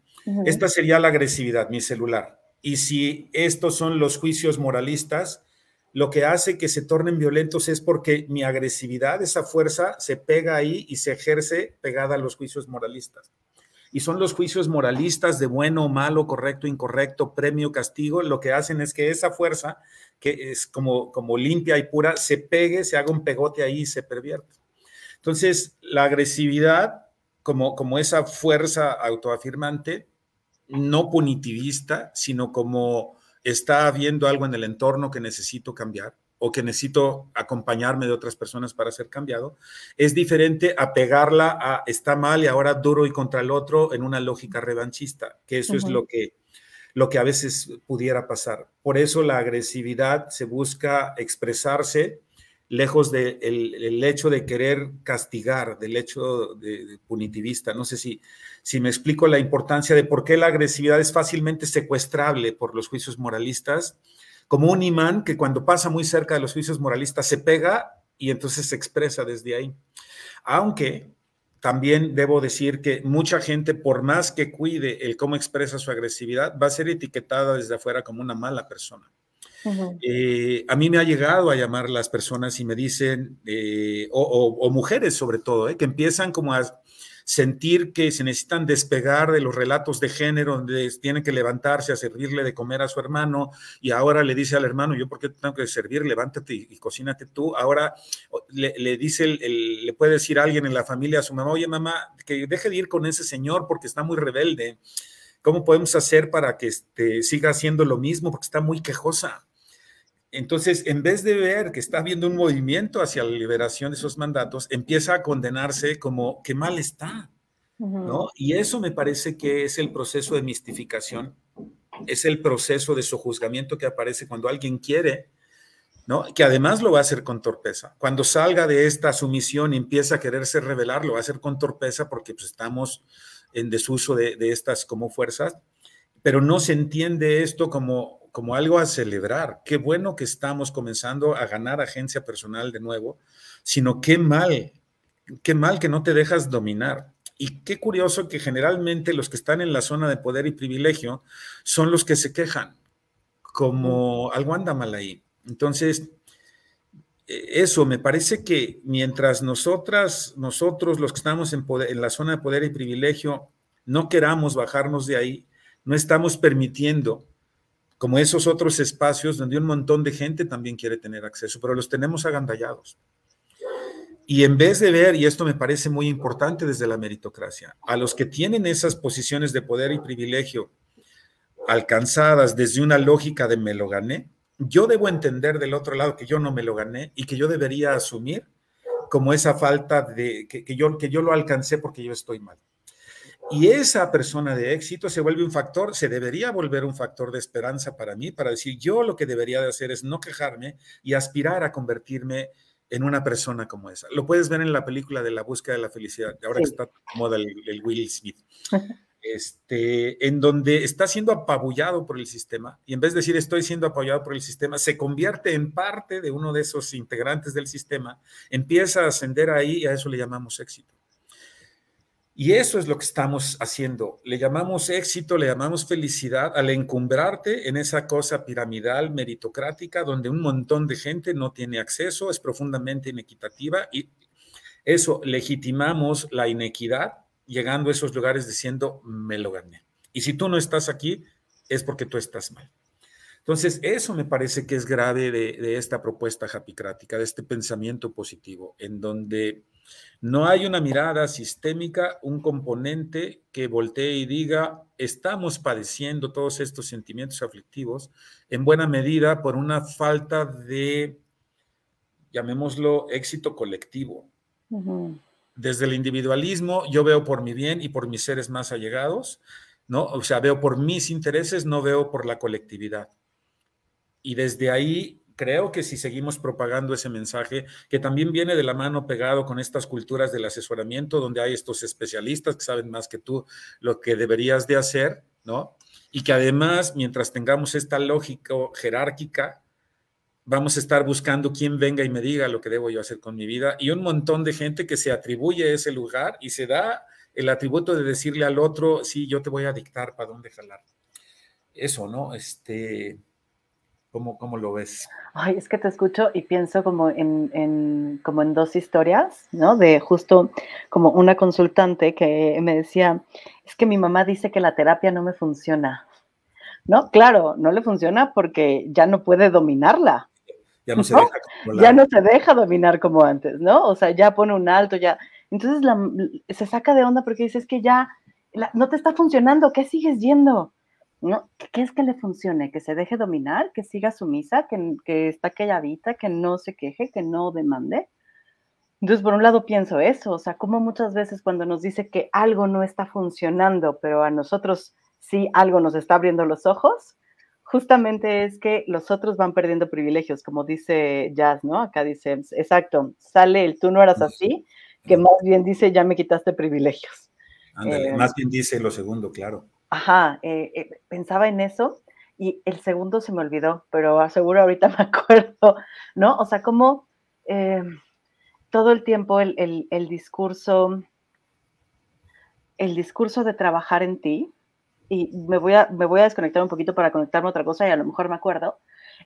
Esta sería la agresividad, mi celular. Y si estos son los juicios moralistas, lo que hace que se tornen violentos es porque mi agresividad, esa fuerza, se pega ahí y se ejerce pegada a los juicios moralistas. Y son los juicios moralistas de bueno, malo, correcto, incorrecto, premio, castigo, lo que hacen es que esa fuerza, que es como, como limpia y pura, se pegue, se haga un pegote ahí y se pervierte. Entonces, la agresividad, como, como esa fuerza autoafirmante, no punitivista, sino como está habiendo algo en el entorno que necesito cambiar o que necesito acompañarme de otras personas para ser cambiado, es diferente a pegarla a está mal y ahora duro y contra el otro en una lógica revanchista, que eso es lo que, lo que a veces pudiera pasar. Por eso la agresividad se busca expresarse lejos del de el hecho de querer castigar, del hecho de, punitivista. No sé si, si me explico la importancia de por qué la agresividad es fácilmente secuestrable por los juicios moralistas, como un imán que cuando pasa muy cerca de los juicios moralistas se pega y entonces se expresa desde ahí. Aunque también debo decir que mucha gente, por más que cuide el cómo expresa su agresividad, va a ser etiquetada desde afuera como una mala persona. Eh, a mí me ha llegado a llamar las personas y me dicen, eh, o, mujeres sobre todo, eh, que empiezan como a sentir que se necesitan despegar de los relatos de género, donde tienen que levantarse a servirle de comer a su hermano y ahora le dice al hermano, yo por qué tengo que servir, levántate y, cocínate tú. Ahora le, dice, le puede decir alguien en la familia a su mamá, oye mamá, que deje de ir con ese señor porque está muy rebelde. ¿Cómo podemos hacer para que este, siga haciendo lo mismo? Porque está muy quejosa. Entonces, en vez de ver que está habiendo un movimiento hacia la liberación de esos mandatos, empieza a condenarse como que mal está, ¿no? Y eso me parece que es el proceso de mistificación, es el proceso de sojuzgamiento que aparece cuando alguien quiere, ¿no? Que además lo va a hacer con torpeza. Cuando salga de esta sumisión y empieza a quererse revelar, lo va a hacer con torpeza porque pues, estamos en desuso de, de estas como fuerzas, pero no se entiende esto como como algo a celebrar. Qué bueno que estamos comenzando a ganar agencia personal de nuevo, sino qué mal, qué mal que no te dejas dominar. Y qué curioso que generalmente los que están en la zona de poder y privilegio son los que se quejan, como algo anda mal ahí. Entonces, e, eso, me parece que mientras nosotras, nosotros los que estamos en, en la zona de poder y privilegio, no queramos bajarnos de ahí, no estamos permitiendo como esos otros espacios donde un montón de gente también quiere tener acceso, pero los tenemos agandallados. Y en vez de ver, y esto me parece muy importante desde la meritocracia, a los que tienen esas posiciones de poder y privilegio alcanzadas desde una lógica de me lo gané, yo debo entender del otro lado que yo no me lo gané y que yo debería asumir como esa falta de que, yo, que yo lo alcancé porque yo estoy mal. Y esa persona de éxito se vuelve un factor, se debería volver un factor de esperanza para mí, para decir, yo lo que debería de hacer es no quejarme y aspirar a convertirme en una persona como esa. Lo puedes ver en la película de la búsqueda de la felicidad, ahora que está moda el, el, Will Smith, este, en donde está siendo apabullado por el sistema y en vez de decir estoy siendo apoyado por el sistema, se convierte en parte de uno de esos integrantes del sistema, empieza a ascender ahí y a eso le llamamos éxito. Y eso es lo que estamos haciendo. Le llamamos éxito, le llamamos felicidad al encumbrarte en esa cosa piramidal, meritocrática, donde un montón de gente no tiene acceso, es profundamente inequitativa y eso legitimamos la inequidad llegando a esos lugares diciendo, me lo gané. Y si tú no estás aquí, es porque tú estás mal. Entonces, eso me parece que es grave de, de esta propuesta japicrática, de este pensamiento positivo, en donde no hay una mirada sistémica, un componente que voltee y diga, estamos padeciendo todos estos sentimientos aflictivos en buena medida por una falta de, llamémoslo, éxito colectivo. Desde el individualismo, yo veo por mi bien y por mis seres más allegados, ¿no? O sea, veo por mis intereses, no veo por la colectividad. Y desde ahí creo que si seguimos propagando ese mensaje, que también viene de la mano pegado con estas culturas del asesoramiento, donde hay estos especialistas que saben más que tú lo que deberías de hacer, ¿no? Y que además, mientras tengamos esta lógica jerárquica, vamos a estar buscando quién venga y me diga lo que debo yo hacer con mi vida y un montón de gente que se atribuye ese lugar y se da el atributo de decirle al otro, sí, yo te voy a dictar para dónde jalar. Eso, ¿no? Este, ¿cómo, cómo lo ves? Ay, es que te escucho y pienso como en, como en dos historias, ¿no? De justo como una consultante que me decía, es que mi mamá dice que la terapia no me funciona. ¿No? Claro, no le funciona porque ya no puede dominarla. Ya no, se deja Ya no se deja dominar como antes, ¿no? O sea, ya pone un alto, ya. Entonces se saca de onda porque dices que ya no te está funcionando, ¿qué sigues yendo? ¿No? ¿Qué es que le funcione? Que se deje dominar, que siga sumisa, que, que está calladita, que no se queje, que no demande. Entonces, por un lado pienso eso, o sea, como muchas veces cuando nos dice que algo no está funcionando, pero a nosotros sí algo nos está abriendo los ojos, justamente es que los otros van perdiendo privilegios, como dice Jazz, ¿no? Acá dice, exacto, sale el tú no eras así, que más bien dice ya me quitaste privilegios. Ándale, eh, más bien dice lo segundo, claro. Ajá, eh, eh, pensaba en eso y el segundo se me olvidó, pero aseguro ahorita me acuerdo, ¿no? O sea, como eh, todo el tiempo el, discurso, el discurso de trabajar en ti, y me voy, a, me voy a desconectar un poquito para conectarme a otra cosa y a lo mejor me acuerdo,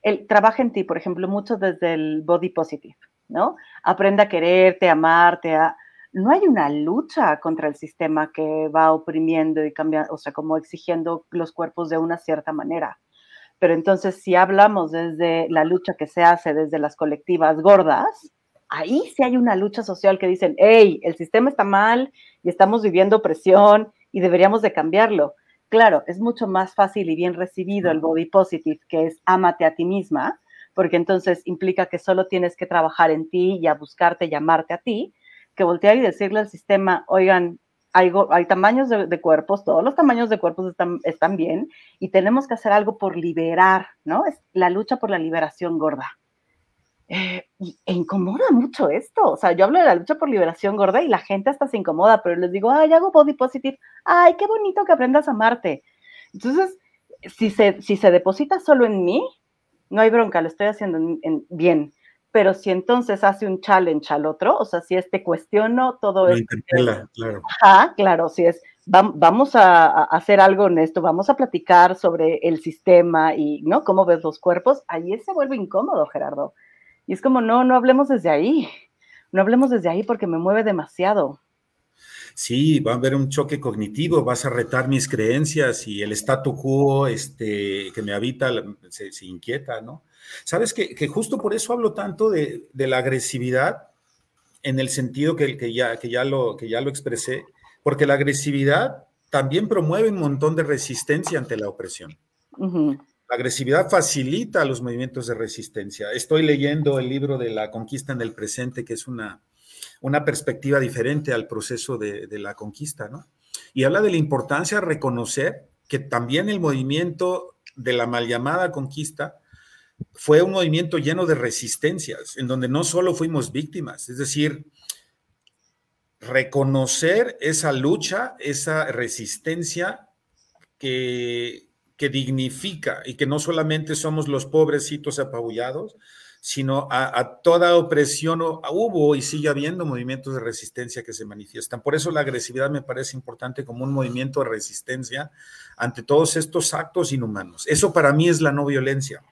el trabaja en ti, por ejemplo, mucho desde el body positive, ¿no? Aprende a quererte, amarte, a no hay una lucha contra el sistema que va oprimiendo y cambiando, o sea, como exigiendo los cuerpos de una cierta manera. Pero entonces, si hablamos desde la lucha que se hace desde las colectivas gordas, ahí sí hay una lucha social que dicen, hey, el sistema está mal y estamos viviendo presión y deberíamos de cambiarlo. Claro, es mucho más fácil y bien recibido el body positive, que es amate a ti misma, porque entonces implica que solo tienes que trabajar en ti y a buscarte y amarte a ti, que voltear y decirle al sistema, oigan, hay, hay tamaños de, cuerpos, todos los tamaños de cuerpos están, están bien y tenemos que hacer algo por liberar, ¿no? Es la lucha por la liberación gorda. Eh, e incomoda mucho esto. O sea, yo hablo de la lucha por liberación gorda y la gente hasta se incomoda, pero les digo, ay, hago body positive, ay, qué bonito que aprendas a amarte. Entonces, si se, si se deposita solo en mí, no hay bronca, lo estoy haciendo bien pero si entonces hace un challenge al otro, o sea, si este cuestiono todo esto. claro. Ajá, claro, si es, vamos a, hacer algo en esto, vamos a platicar sobre el sistema y, ¿no? ¿Cómo ves los cuerpos? Ahí se vuelve incómodo, Gerardo. Y es como, no, no hablemos desde ahí, no hablemos desde ahí porque me mueve demasiado. Sí, va a haber un choque cognitivo, vas a retar mis creencias y el statu quo este, que me habita se, se inquieta, ¿no? Sabes que, justo por eso hablo tanto de, la agresividad en el sentido que, que, ya, que, ya lo, que ya lo expresé, porque la agresividad también promueve un montón de resistencia ante la opresión. La agresividad facilita los movimientos de resistencia. Estoy leyendo el libro de la conquista en el presente, que es una, una perspectiva diferente al proceso de, de la conquista, ¿no? Y habla de la importancia de reconocer que también el movimiento de la mal llamada conquista fue un movimiento lleno de resistencias, en donde no solo fuimos víctimas, es decir, reconocer esa lucha, esa resistencia que, que dignifica y que no solamente somos los pobrecitos apabullados, sino a, toda opresión hubo y sigue habiendo movimientos de resistencia que se manifiestan. Por eso la agresividad me parece importante como un movimiento de resistencia ante todos estos actos inhumanos. Eso para mí es la no violencia.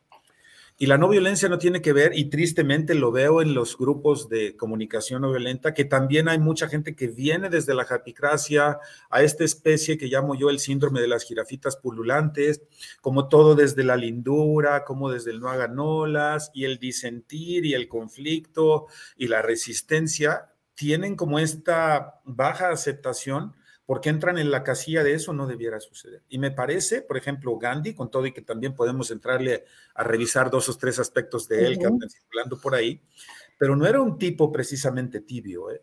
Y la no violencia no tiene que ver, y tristemente lo veo en los grupos de comunicación no violenta, que también hay mucha gente que viene desde la japicracia a esta especie que llamo yo el síndrome de las jirafitas pululantes, como todo desde la lindura, como desde el no hagan olas, y el disentir y el conflicto y la resistencia, tienen como esta baja aceptación porque entran en la casilla de eso no debiera suceder. Y me parece, por ejemplo, Gandhi, con todo y que también podemos entrarle a revisar dos o tres aspectos de él que andan circulando por ahí, pero no era un tipo precisamente tibio, ¿eh?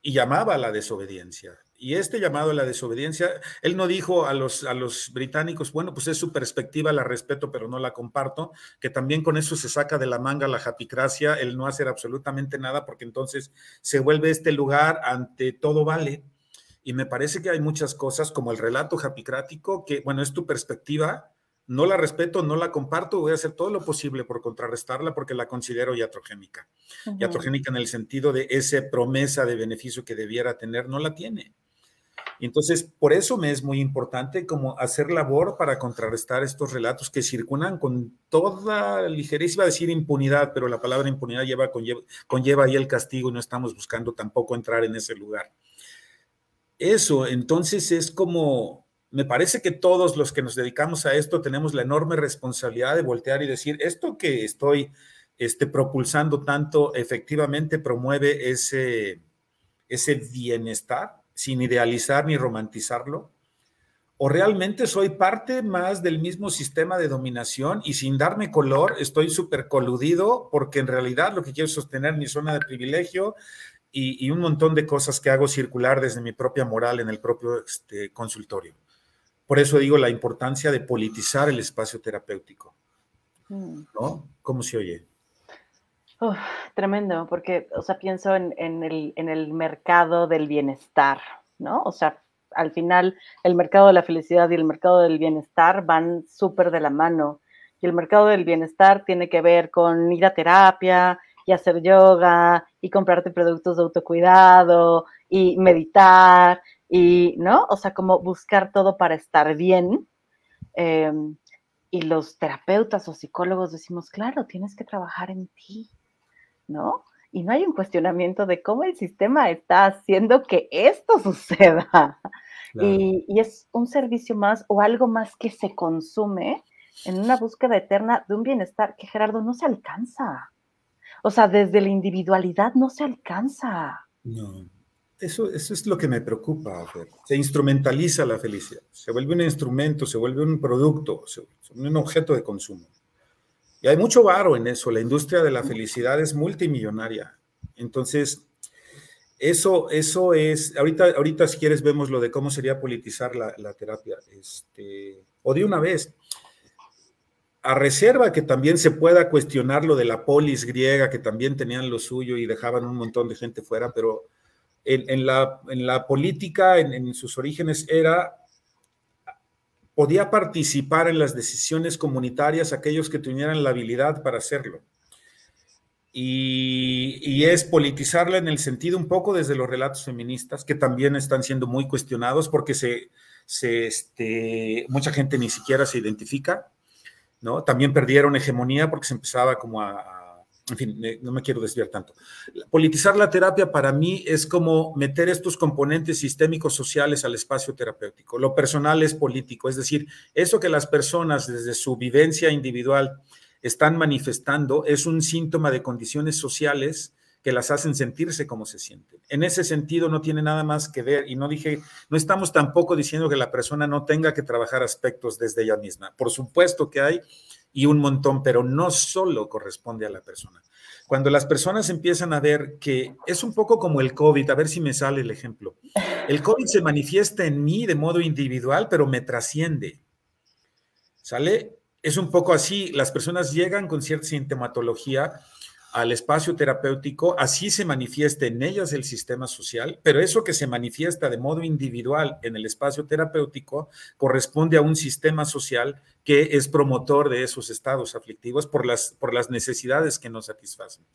y llamaba a la desobediencia. Y este llamado a la desobediencia, él no dijo a los, a los británicos, bueno, pues es su perspectiva, la respeto, pero no la comparto, que también con eso se saca de la manga la japicracia, el no hacer absolutamente nada, porque entonces se vuelve este lugar ante todo vale, y me parece que hay muchas cosas como el relato japicrático, que, bueno, es tu perspectiva, no la respeto, no la comparto, voy a hacer todo lo posible por contrarrestarla porque la considero iatrogénica. Iatrogénica en el sentido de esa promesa de beneficio que debiera tener, no la tiene. Entonces, por eso me es muy importante como hacer labor para contrarrestar estos relatos que circulan con toda ligereza, iba a decir impunidad, pero la palabra impunidad lleva, conlleva, conlleva ahí el castigo y no estamos buscando tampoco entrar en ese lugar. Eso, entonces es como, me parece que todos los que nos dedicamos a esto tenemos la enorme responsabilidad de voltear y decir, esto que estoy este, propulsando tanto efectivamente promueve ese, ese bienestar sin idealizar ni romantizarlo? ¿O realmente soy parte más del mismo sistema de dominación y sin darme color estoy súper coludido porque en realidad lo que quiero es sostener mi zona de privilegio y, un montón de cosas que hago circular desde mi propia moral en el propio este, consultorio? Por eso digo la importancia de politizar el espacio terapéutico. Mm. ¿No? ¿Cómo se oye? tremendo, porque, o sea, pienso en, el, en el mercado del bienestar, ¿no? O sea, al final el mercado de la felicidad y el mercado del bienestar van súper de la mano. Y el mercado del bienestar tiene que ver con ir a terapia y hacer yoga y comprarte productos de autocuidado y meditar y, ¿no? O sea, como buscar todo para estar bien. Em, y los terapeutas o psicólogos decimos, claro, tienes que trabajar en ti, ¿no? Y no hay un cuestionamiento de cómo el sistema está haciendo que esto suceda. Y, es un servicio más o algo más que se consume en una búsqueda eterna de un bienestar que Gerardo no se alcanza. O sea, desde la individualidad no se alcanza. No, eso, eso es lo que me preocupa. Se instrumentaliza la felicidad, se vuelve un instrumento, se vuelve un producto, se vuelve un objeto de consumo. Y hay mucho varo en eso. La industria de la felicidad es multimillonaria. Entonces, eso, eso es, ahorita, ahorita si quieres vemos lo de cómo sería politizar la, terapia. Este, o de una vez, a reserva que también se pueda cuestionar lo de la polis griega, que también tenían lo suyo y dejaban un montón de gente fuera, pero en, la, en la, política, en sus orígenes, era podía participar en las decisiones comunitarias aquellos que tuvieran la habilidad para hacerlo. Y, es politizarla en el sentido un poco desde los relatos feministas, que también están siendo muy cuestionados porque se, se este, mucha gente ni siquiera se identifica, ¿no? También perdieron hegemonía porque se empezaba como a en fin, no me quiero desviar tanto. Politizar la terapia para mí es como meter estos componentes sistémicos sociales al espacio terapéutico. Lo personal es político, es decir, eso que las personas desde su vivencia individual están manifestando es un síntoma de condiciones sociales que las hacen sentirse como se sienten. En ese sentido no tiene nada más que ver y no dije, no estamos tampoco diciendo que la persona no tenga que trabajar aspectos desde ella misma. Por supuesto que hay y un montón, pero no solo corresponde a la persona. Cuando las personas empiezan a ver que es un poco como el COVID, a ver si me sale el ejemplo. El COVID se manifiesta en mí de modo individual, pero me trasciende. ¿Sale? Es un poco así, las personas llegan con cierta sintomatología al espacio terapéutico, así se manifiesta en ellas el sistema social, pero eso que se manifiesta de modo individual en el espacio terapéutico corresponde a un sistema social que es promotor de esos estados aflictivos por las, por las necesidades que nos satisfacen.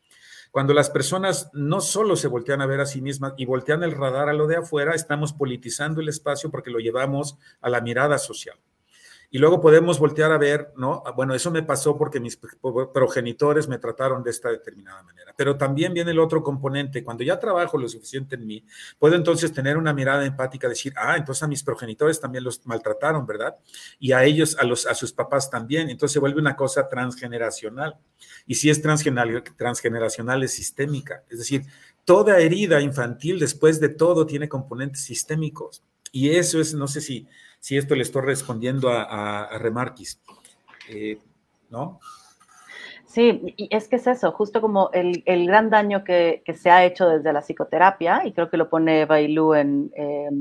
Cuando las personas no solo se voltean a ver a sí mismas y voltean el radar a lo de afuera, estamos politizando el espacio porque lo llevamos a la mirada social. Y luego podemos voltear a ver, ¿no? Ah, bueno, eso me pasó porque mis progenitores me trataron de esta determinada manera. Pero también viene el otro componente. Cuando ya trabajo lo suficiente en mí, puedo entonces tener una mirada empática, decir, ah, entonces a mis progenitores también los maltrataron, ¿verdad? Y a ellos, a, los, a sus papás también. Entonces se vuelve una cosa transgeneracional. Y si es transgeneracional, es sistémica. Es decir, toda herida infantil, después de todo, tiene componentes sistémicos. Y eso es, no sé si si esto le estoy respondiendo a, Remarquis, eh, ¿no? Sí, y es que es eso, justo como el, gran daño que, se ha hecho desde la psicoterapia, y creo que lo pone Bailú en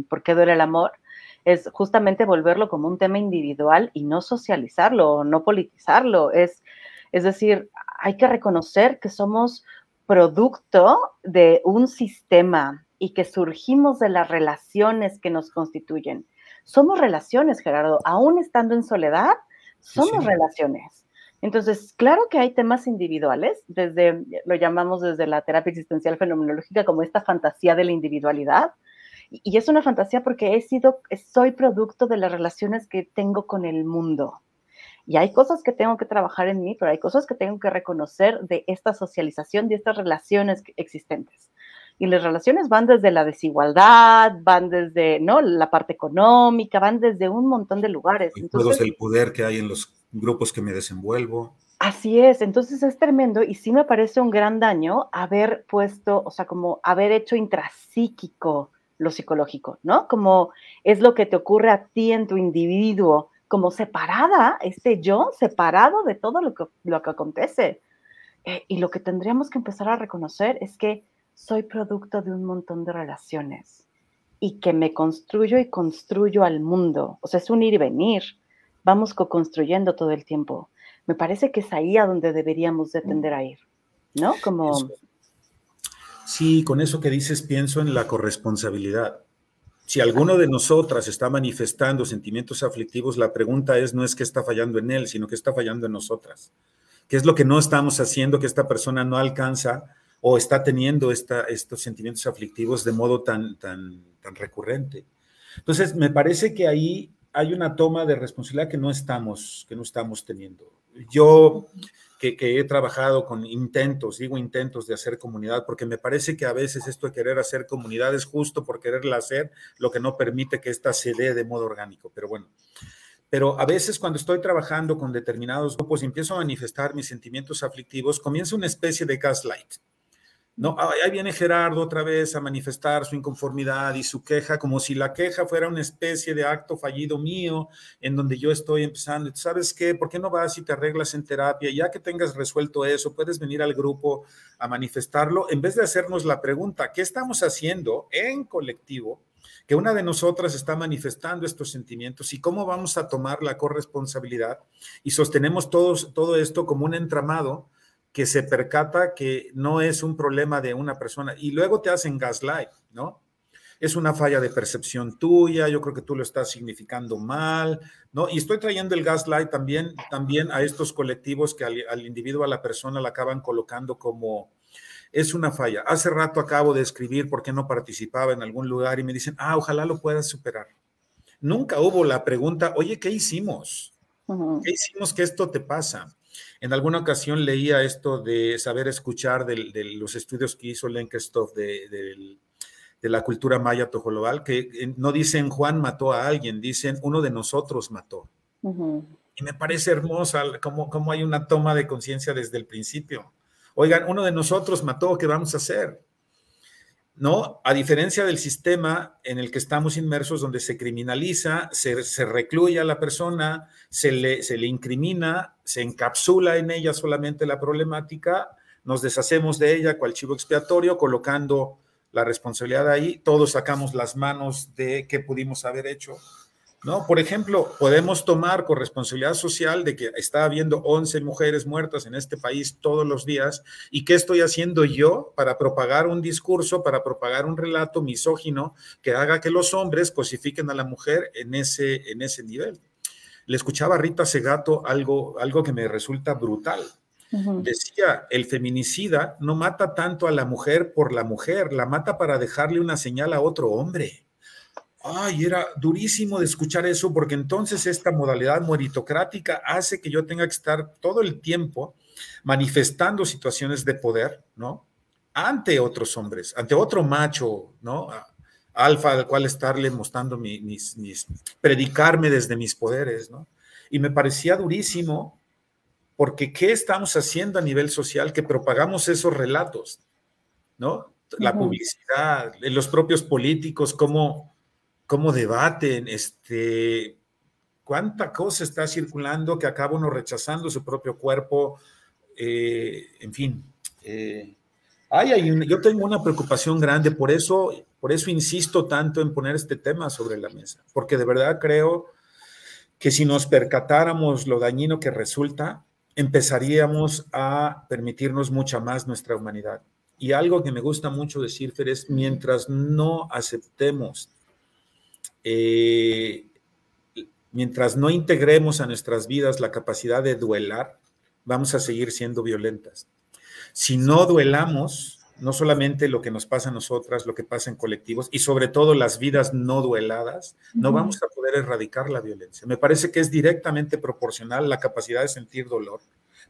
¿Por qué duele el amor? es justamente volverlo como un tema individual y no socializarlo, no politizarlo. Es, es decir, hay que reconocer que somos producto de un sistema y que surgimos de las relaciones que nos constituyen somos relaciones, Gerardo, aún estando en soledad, somos relaciones. Entonces, claro que hay temas individuales, desde, lo llamamos desde la terapia existencial fenomenológica como esta fantasía de la individualidad, Y, es una fantasía porque he sido, soy producto de las relaciones que tengo con el mundo. Y hay cosas que tengo que trabajar en mí, pero hay cosas que tengo que reconocer de esta socialización, de estas relaciones existentes. Y las relaciones van desde la desigualdad, van desde ¿no? la parte económica, van desde un montón de lugares. Entonces, el poder que hay en los grupos que me desenvuelvo. Así es, entonces es tremendo y sí me parece un gran daño haber puesto, o sea, como haber hecho intrapsíquico lo psicológico, ¿no? Como es lo que te ocurre a ti en tu individuo, como separada, este yo separado de todo lo que, lo que acontece. Eh, y lo que tendríamos que empezar a reconocer es que soy producto de un montón de relaciones y que me construyo y construyo al mundo. O sea, es un ir y venir. Vamos co-construyendo todo el tiempo me parece que es ahí a donde deberíamos de tender a ir, ¿no? Como... Sí, con eso que dices pienso en la corresponsabilidad. Si alguno de nosotras está manifestando sentimientos aflictivos, la pregunta es no es que está fallando en él, sino que está fallando en nosotras. ¿Qué es lo que no estamos haciendo que esta persona no alcanza o está teniendo estos sentimientos aflictivos de modo tan, tan, tan recurrente? Entonces, me parece que ahí hay una toma de responsabilidad que no estamos, que no estamos teniendo yo que, he trabajado con intentos, digo intentos de hacer comunidad, porque me parece que a veces esto de querer hacer comunidad es justo por quererla hacer, lo que no permite que ésta se dé de modo orgánico. Pero bueno, pero a veces cuando estoy trabajando con determinados grupos y empiezo a manifestar mis sentimientos aflictivos, comienza una especie de gaslight. No, ahí viene Gerardo otra vez a manifestar su inconformidad y su queja, como si la queja fuera una especie de acto fallido mío, en donde yo estoy empezando. ¿Sabes qué? ¿Por qué no vas y te arreglas en terapia? Ya que tengas resuelto eso, puedes venir al grupo a manifestarlo, en vez de hacernos la pregunta, ¿qué estamos haciendo en colectivo? Que una de nosotras está manifestando estos sentimientos y cómo vamos a tomar la corresponsabilidad y sostenemos todos, todo esto como un entramado que se percata que no es un problema de una persona y luego te hacen gaslight, ¿no? Es una falla de percepción tuya, yo creo que tú lo estás significando mal, ¿no? Y estoy trayendo el gaslight también, también a estos colectivos que al, individuo, a la persona la acaban colocando como, es una falla. Hace rato acabo de escribir por qué no participaba en algún lugar y me dicen, ah, ojalá lo puedas superar. Nunca hubo la pregunta, oye, ¿qué hicimos? ¿Qué hicimos que esto te pasa? En alguna ocasión leía esto de saber escuchar de, los estudios que hizo Lenkestov de, la cultura maya tojolobal, que eh, no dicen Juan mató a alguien, dicen uno de nosotros mató. Y me parece hermosa cómo, cómo hay una toma de conciencia desde el principio. Oigan, uno de nosotros mató, ¿qué vamos a hacer? ¿No? A diferencia del sistema en el que estamos inmersos, donde se criminaliza, se, recluye a la persona, se le, se le incrimina, se encapsula en ella solamente la problemática, nos deshacemos de ella cual chivo expiatorio, colocando la responsabilidad ahí, todos sacamos las manos de qué pudimos haber hecho ¿no? Por ejemplo, podemos tomar con responsabilidad social de que está habiendo 11 mujeres muertas en este país todos los días y qué estoy haciendo yo para propagar un discurso, para propagar un relato misógino que haga que los hombres cosifiquen a la mujer en ese, en ese nivel. Le escuchaba a Rita Segato algo, algo que me resulta brutal. Decía, el feminicida no mata tanto a la mujer por la mujer, la mata para dejarle una señal a otro hombre. Ay, era durísimo de escuchar eso porque entonces esta modalidad meritocrática hace que yo tenga que estar todo el tiempo manifestando situaciones de poder, ¿no? Ante otros hombres, ante otro macho, ¿no? Alfa al cual estarle mostrando mis, mis, predicarme desde mis poderes, ¿no? Y me parecía durísimo porque ¿qué estamos haciendo a nivel social que propagamos esos relatos, ¿no? La publicidad, los propios políticos, cómo cómo debaten, este, cuánta cosa está circulando que acaba uno rechazando su propio cuerpo, eh, en fin. Eh, yo tengo una preocupación grande, por eso, por eso insisto tanto en poner este tema sobre la mesa, porque de verdad creo que si nos percatáramos lo dañino que resulta, empezaríamos a permitirnos mucha más nuestra humanidad. Y algo que me gusta mucho decir, Fer, es mientras no aceptemos eh, mientras no integremos a nuestras vidas la capacidad de duelar, vamos a seguir siendo violentas. Si no duelamos, no solamente lo que nos pasa a nosotras, lo que pasa en colectivos y sobre todo las vidas no dueladas, no vamos a poder erradicar la violencia. Me parece que es directamente proporcional la capacidad de sentir dolor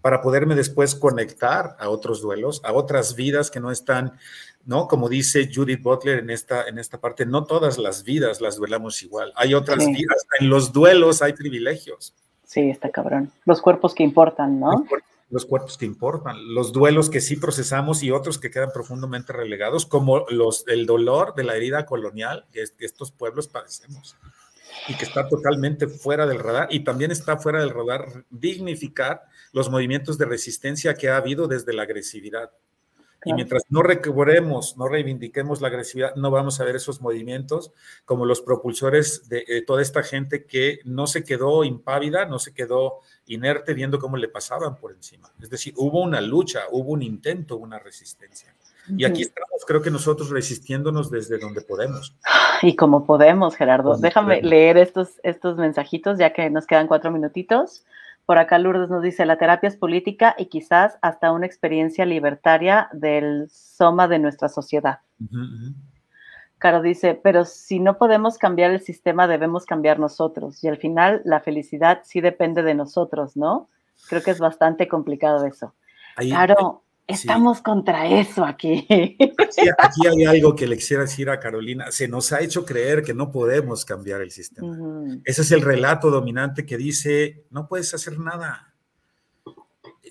para poderme después conectar a otros duelos, a otras vidas que no están, ¿no? Como dice Judith Butler en esta, en esta parte, no todas las vidas las duelamos igual. Hay otras vidas, en los duelos hay privilegios. Sí, está cabrón. Los cuerpos que importan, ¿no? Los cuerpos, que importan, los duelos que sí procesamos y otros que quedan profundamente relegados, como los, el dolor de la herida colonial que estos pueblos padecemos y que está totalmente fuera del radar y también está fuera del radar dignificar los movimientos de resistencia que ha habido desde la agresividad. Y mientras no recobremos, no reivindiquemos la agresividad, no vamos a ver esos movimientos como los propulsores de eh, toda esta gente que no se quedó impávida, no se quedó inerte viendo cómo le pasaban por encima. Es decir, hubo una lucha, hubo un intento, una resistencia. Y aquí estamos, creo que nosotros resistiéndonos desde donde podemos. Y como podemos, Gerardo. Déjame leer estos, estos mensajitos ya que nos quedan cuatro minutitos. Por acá Lourdes nos dice, la terapia es política y quizás hasta una experiencia libertaria del soma de nuestra sociedad. Caro dice, pero si no podemos cambiar el sistema, debemos cambiar nosotros. Y al final la felicidad sí depende de nosotros, ¿no? Creo que es bastante complicado eso. Claro, Estamos contra eso aquí. aquí. hay algo que le quisiera decir a Carolina. Se nos ha hecho creer que no podemos cambiar el sistema. Ese es el relato dominante que dice, no puedes hacer nada.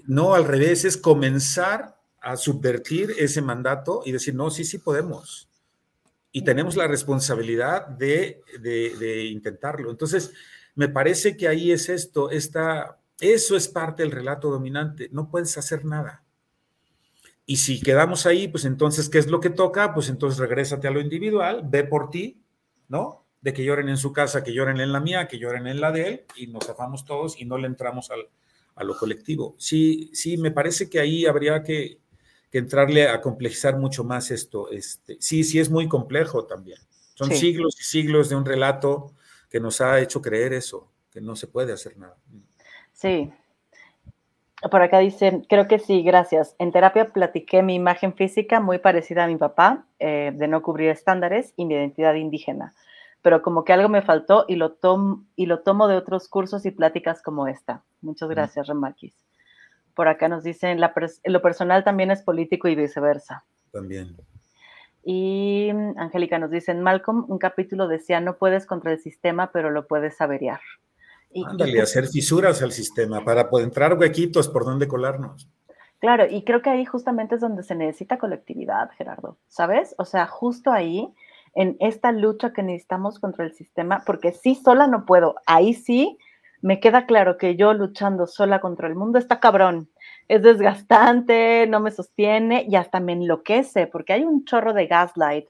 No, al revés, es comenzar a subvertir ese mandato y decir, no, sí, sí podemos. Y tenemos la responsabilidad de, de intentarlo. Entonces, me parece que ahí es esto, esta, eso es parte del relato dominante. No puedes hacer nada y si quedamos ahí, pues entonces, ¿qué es lo que toca? Pues entonces regrésate a lo individual, ve por ti, ¿no? De que lloren en su casa, que lloren en la mía, que lloren en la de él, y nos zafamos todos y no le entramos al, a lo colectivo. Sí, sí, me parece que ahí habría que, entrarle a complejizar mucho más esto. Este, sí, sí, es muy complejo también. Son siglos y siglos de un relato que nos ha hecho creer eso, que no se puede hacer nada. Sí, por acá dicen, creo que sí, gracias. En terapia platiqué mi imagen física muy parecida a mi papá, eh, de no cubrir estándares y mi identidad indígena, pero como que algo me faltó y lo, y lo tomo de otros cursos y pláticas como esta. Muchas gracias, Remakis. Por acá nos dicen, lo personal también es político y viceversa. También. Y Angélica nos dice, Malcolm, un capítulo decía, no puedes contra el sistema, pero lo puedes averiar. Ándale, hacer fisuras al sistema para poder entrar huequitos por donde colarnos. Claro, y creo que ahí justamente es donde se necesita colectividad, Gerardo, ¿sabes? O sea, justo ahí, en esta lucha que necesitamos contra el sistema, porque sí, sola no puedo, ahí sí me queda claro que yo luchando sola contra el mundo está cabrón, es desgastante, no me sostiene y hasta me enloquece, porque hay un chorro de gaslight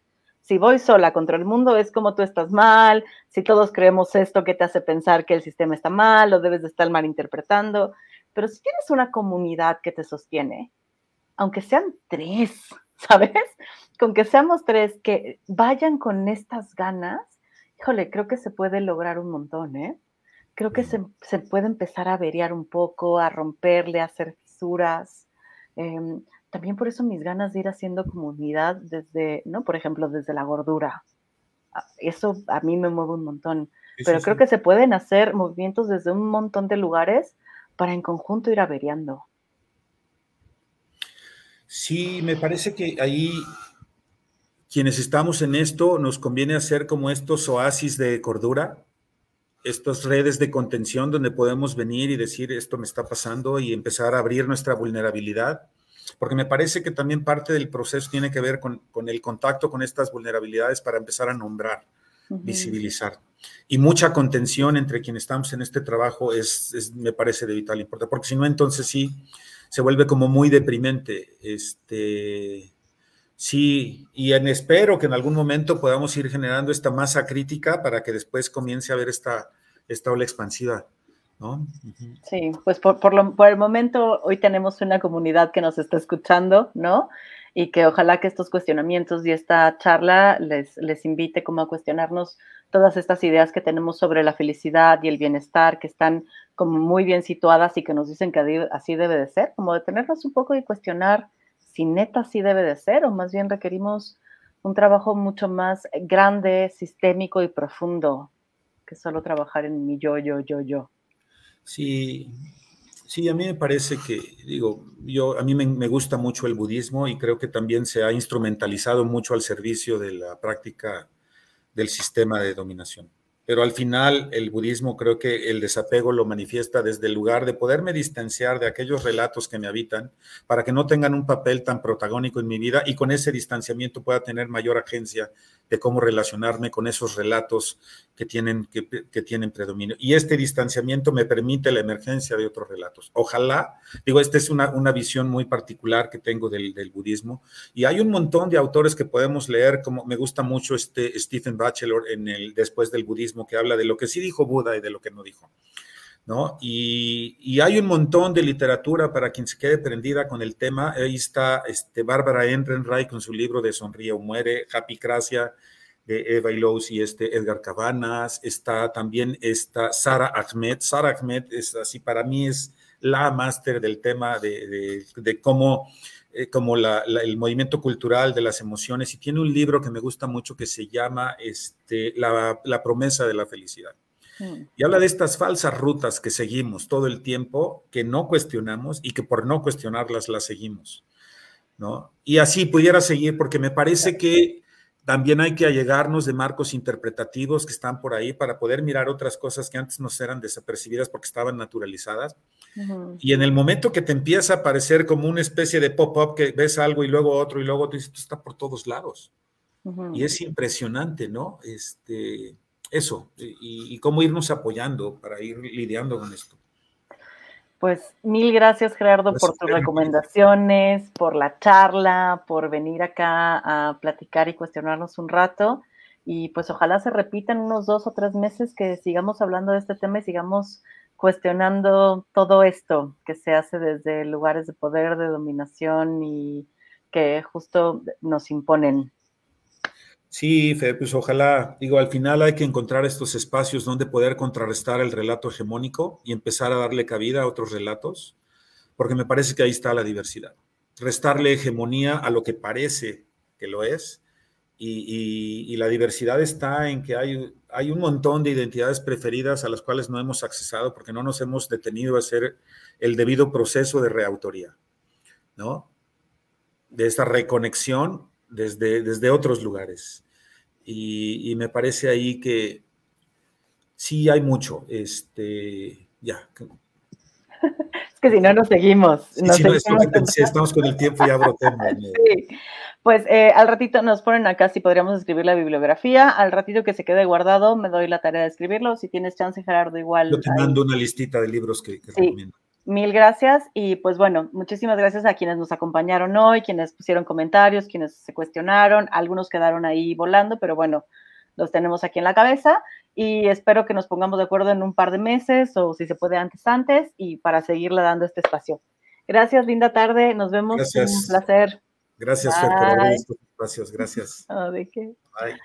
si voy sola contra el mundo es como tú estás mal, si todos creemos esto que te hace pensar que el sistema está mal o debes de estar mal interpretando, pero si tienes una comunidad que te sostiene, aunque sean tres, ¿sabes? Con que seamos tres que vayan con estas ganas, híjole, creo que se puede lograr un montón, ¿eh? Creo que se, puede empezar a averiar un poco, a romperle, a hacer fisuras. Em, también por eso mis ganas de ir haciendo comunidad desde, ¿no? Por ejemplo, desde la gordura. Ah, eso a mí me mueve un montón. Pero creo que se pueden hacer movimientos desde un montón de lugares para en conjunto ir averiando. Sí, me parece que ahí quienes estamos en esto nos conviene hacer como estos oasis de cordura, estas redes de contención donde podemos venir y decir esto me está pasando y empezar a abrir nuestra vulnerabilidad porque me parece que también parte del proceso tiene que ver con, el contacto con estas vulnerabilidades para empezar a nombrar, visibilizar. Y mucha contención entre quienes estamos en este trabajo es, me parece de vital importancia, porque si no, entonces sí, se vuelve como muy deprimente. Este, sí, y en, espero que en algún momento podamos ir generando esta masa crítica para que después comience a haber esta, esta ola expansiva Sí, pues por, por, el momento hoy tenemos una comunidad que nos está escuchando, ¿no? Y que ojalá que estos cuestionamientos y esta charla les, les invite como a cuestionarnos todas estas ideas que tenemos sobre la felicidad y el bienestar, que están como muy bien situadas y que nos dicen que así debe de ser, como detenernos un poco y cuestionar si neta sí debe de ser, o más bien requerimos un trabajo mucho más grande, sistémico y profundo que solo trabajar en mi yo, yo, yo, yo. Sí, sí, a mí me parece que, digo, yo, a mí me, gusta mucho el budismo y creo que también se ha instrumentalizado mucho al servicio de la práctica del sistema de dominación pero al final el budismo creo que el desapego lo manifiesta desde el lugar de poderme distanciar de aquellos relatos que me habitan para que no tengan un papel tan protagónico en mi vida y con ese distanciamiento pueda tener mayor agencia de cómo relacionarme con esos relatos que tienen, que, tienen predominio. Y este distanciamiento me permite la emergencia de otros relatos. Ojalá, digo, esta es una, una visión muy particular que tengo del, del, budismo. Y hay un montón de autores que podemos leer, como me gusta mucho este Stephen Batchelor en el Después del Budismo, que habla de lo que sí dijo Buda y de lo que no dijo. ¿No? Y, y, hay un montón de literatura para quien se quede prendida con el tema. Ahí está este, Bárbara Ehrenreich con su libro de Sonríe o Muere, Happy Cracia, de Eva Ilous y este Edgar Cabanas. Está también esta Sara Ahmed. Sara Ahmed es así, para mí es la máster del tema de, de, cómo eh, como la, el movimiento cultural de las emociones y tiene un libro que me gusta mucho que se llama este, la, la promesa de la felicidad. Y habla de estas falsas rutas que seguimos todo el tiempo, que no cuestionamos y que por no cuestionarlas las seguimos. ¿no? Y así pudiera seguir, porque me parece que también hay que allegarnos de marcos interpretativos que están por ahí para poder mirar otras cosas que antes nos eran desapercibidas porque estaban naturalizadas. Y en el momento que te empieza a parecer como una especie de pop-up que ves algo y luego otro y luego otro, esto está por todos lados. Y es impresionante, ¿no? Este, eso, y, cómo irnos apoyando para ir lidiando con esto. Pues mil gracias Gerardo por tus recomendaciones, por la charla, por venir acá a platicar y cuestionarnos un rato. Y pues ojalá se repitan unos dos o tres meses que sigamos hablando de este tema y sigamos cuestionando todo esto que se hace desde lugares de poder, de dominación y que justo nos imponen. Sí, Fede, pues ojalá, digo, al final hay que encontrar estos espacios donde poder contrarrestar el relato hegemónico y empezar a darle cabida a otros relatos, porque me parece que ahí está la diversidad. Restarle hegemonía a lo que parece que lo es, y, la diversidad está en que hay, hay un montón de identidades preferidas a las cuales no hemos accesado porque no nos hemos detenido a hacer el debido proceso de reautoría, ¿no? De esta reconexión desde, desde otros lugares. Y, me parece ahí que sí hay mucho. Este, ya. Es que si no nos seguimos. si estamos con el tiempo ya brotemos. sí. Pues eh, al ratito nos ponen acá si podríamos escribir la bibliografía. Al ratito que se quede guardado, me doy la tarea de escribirlo. Si tienes chance, Gerardo, igual. Yo te mando una listita de libros que, que recomiendo. Mil gracias y pues bueno, muchísimas gracias a quienes nos acompañaron hoy, quienes pusieron comentarios, quienes se cuestionaron, algunos quedaron ahí volando, pero bueno, los tenemos aquí en la cabeza y espero que nos pongamos de acuerdo en un par de meses o si se puede antes antes y para seguirle dando este espacio. Gracias, linda tarde, nos vemos, gracias. un placer. Gracias, Fer, por estos espacios, gracias. ¿De qué? Bye.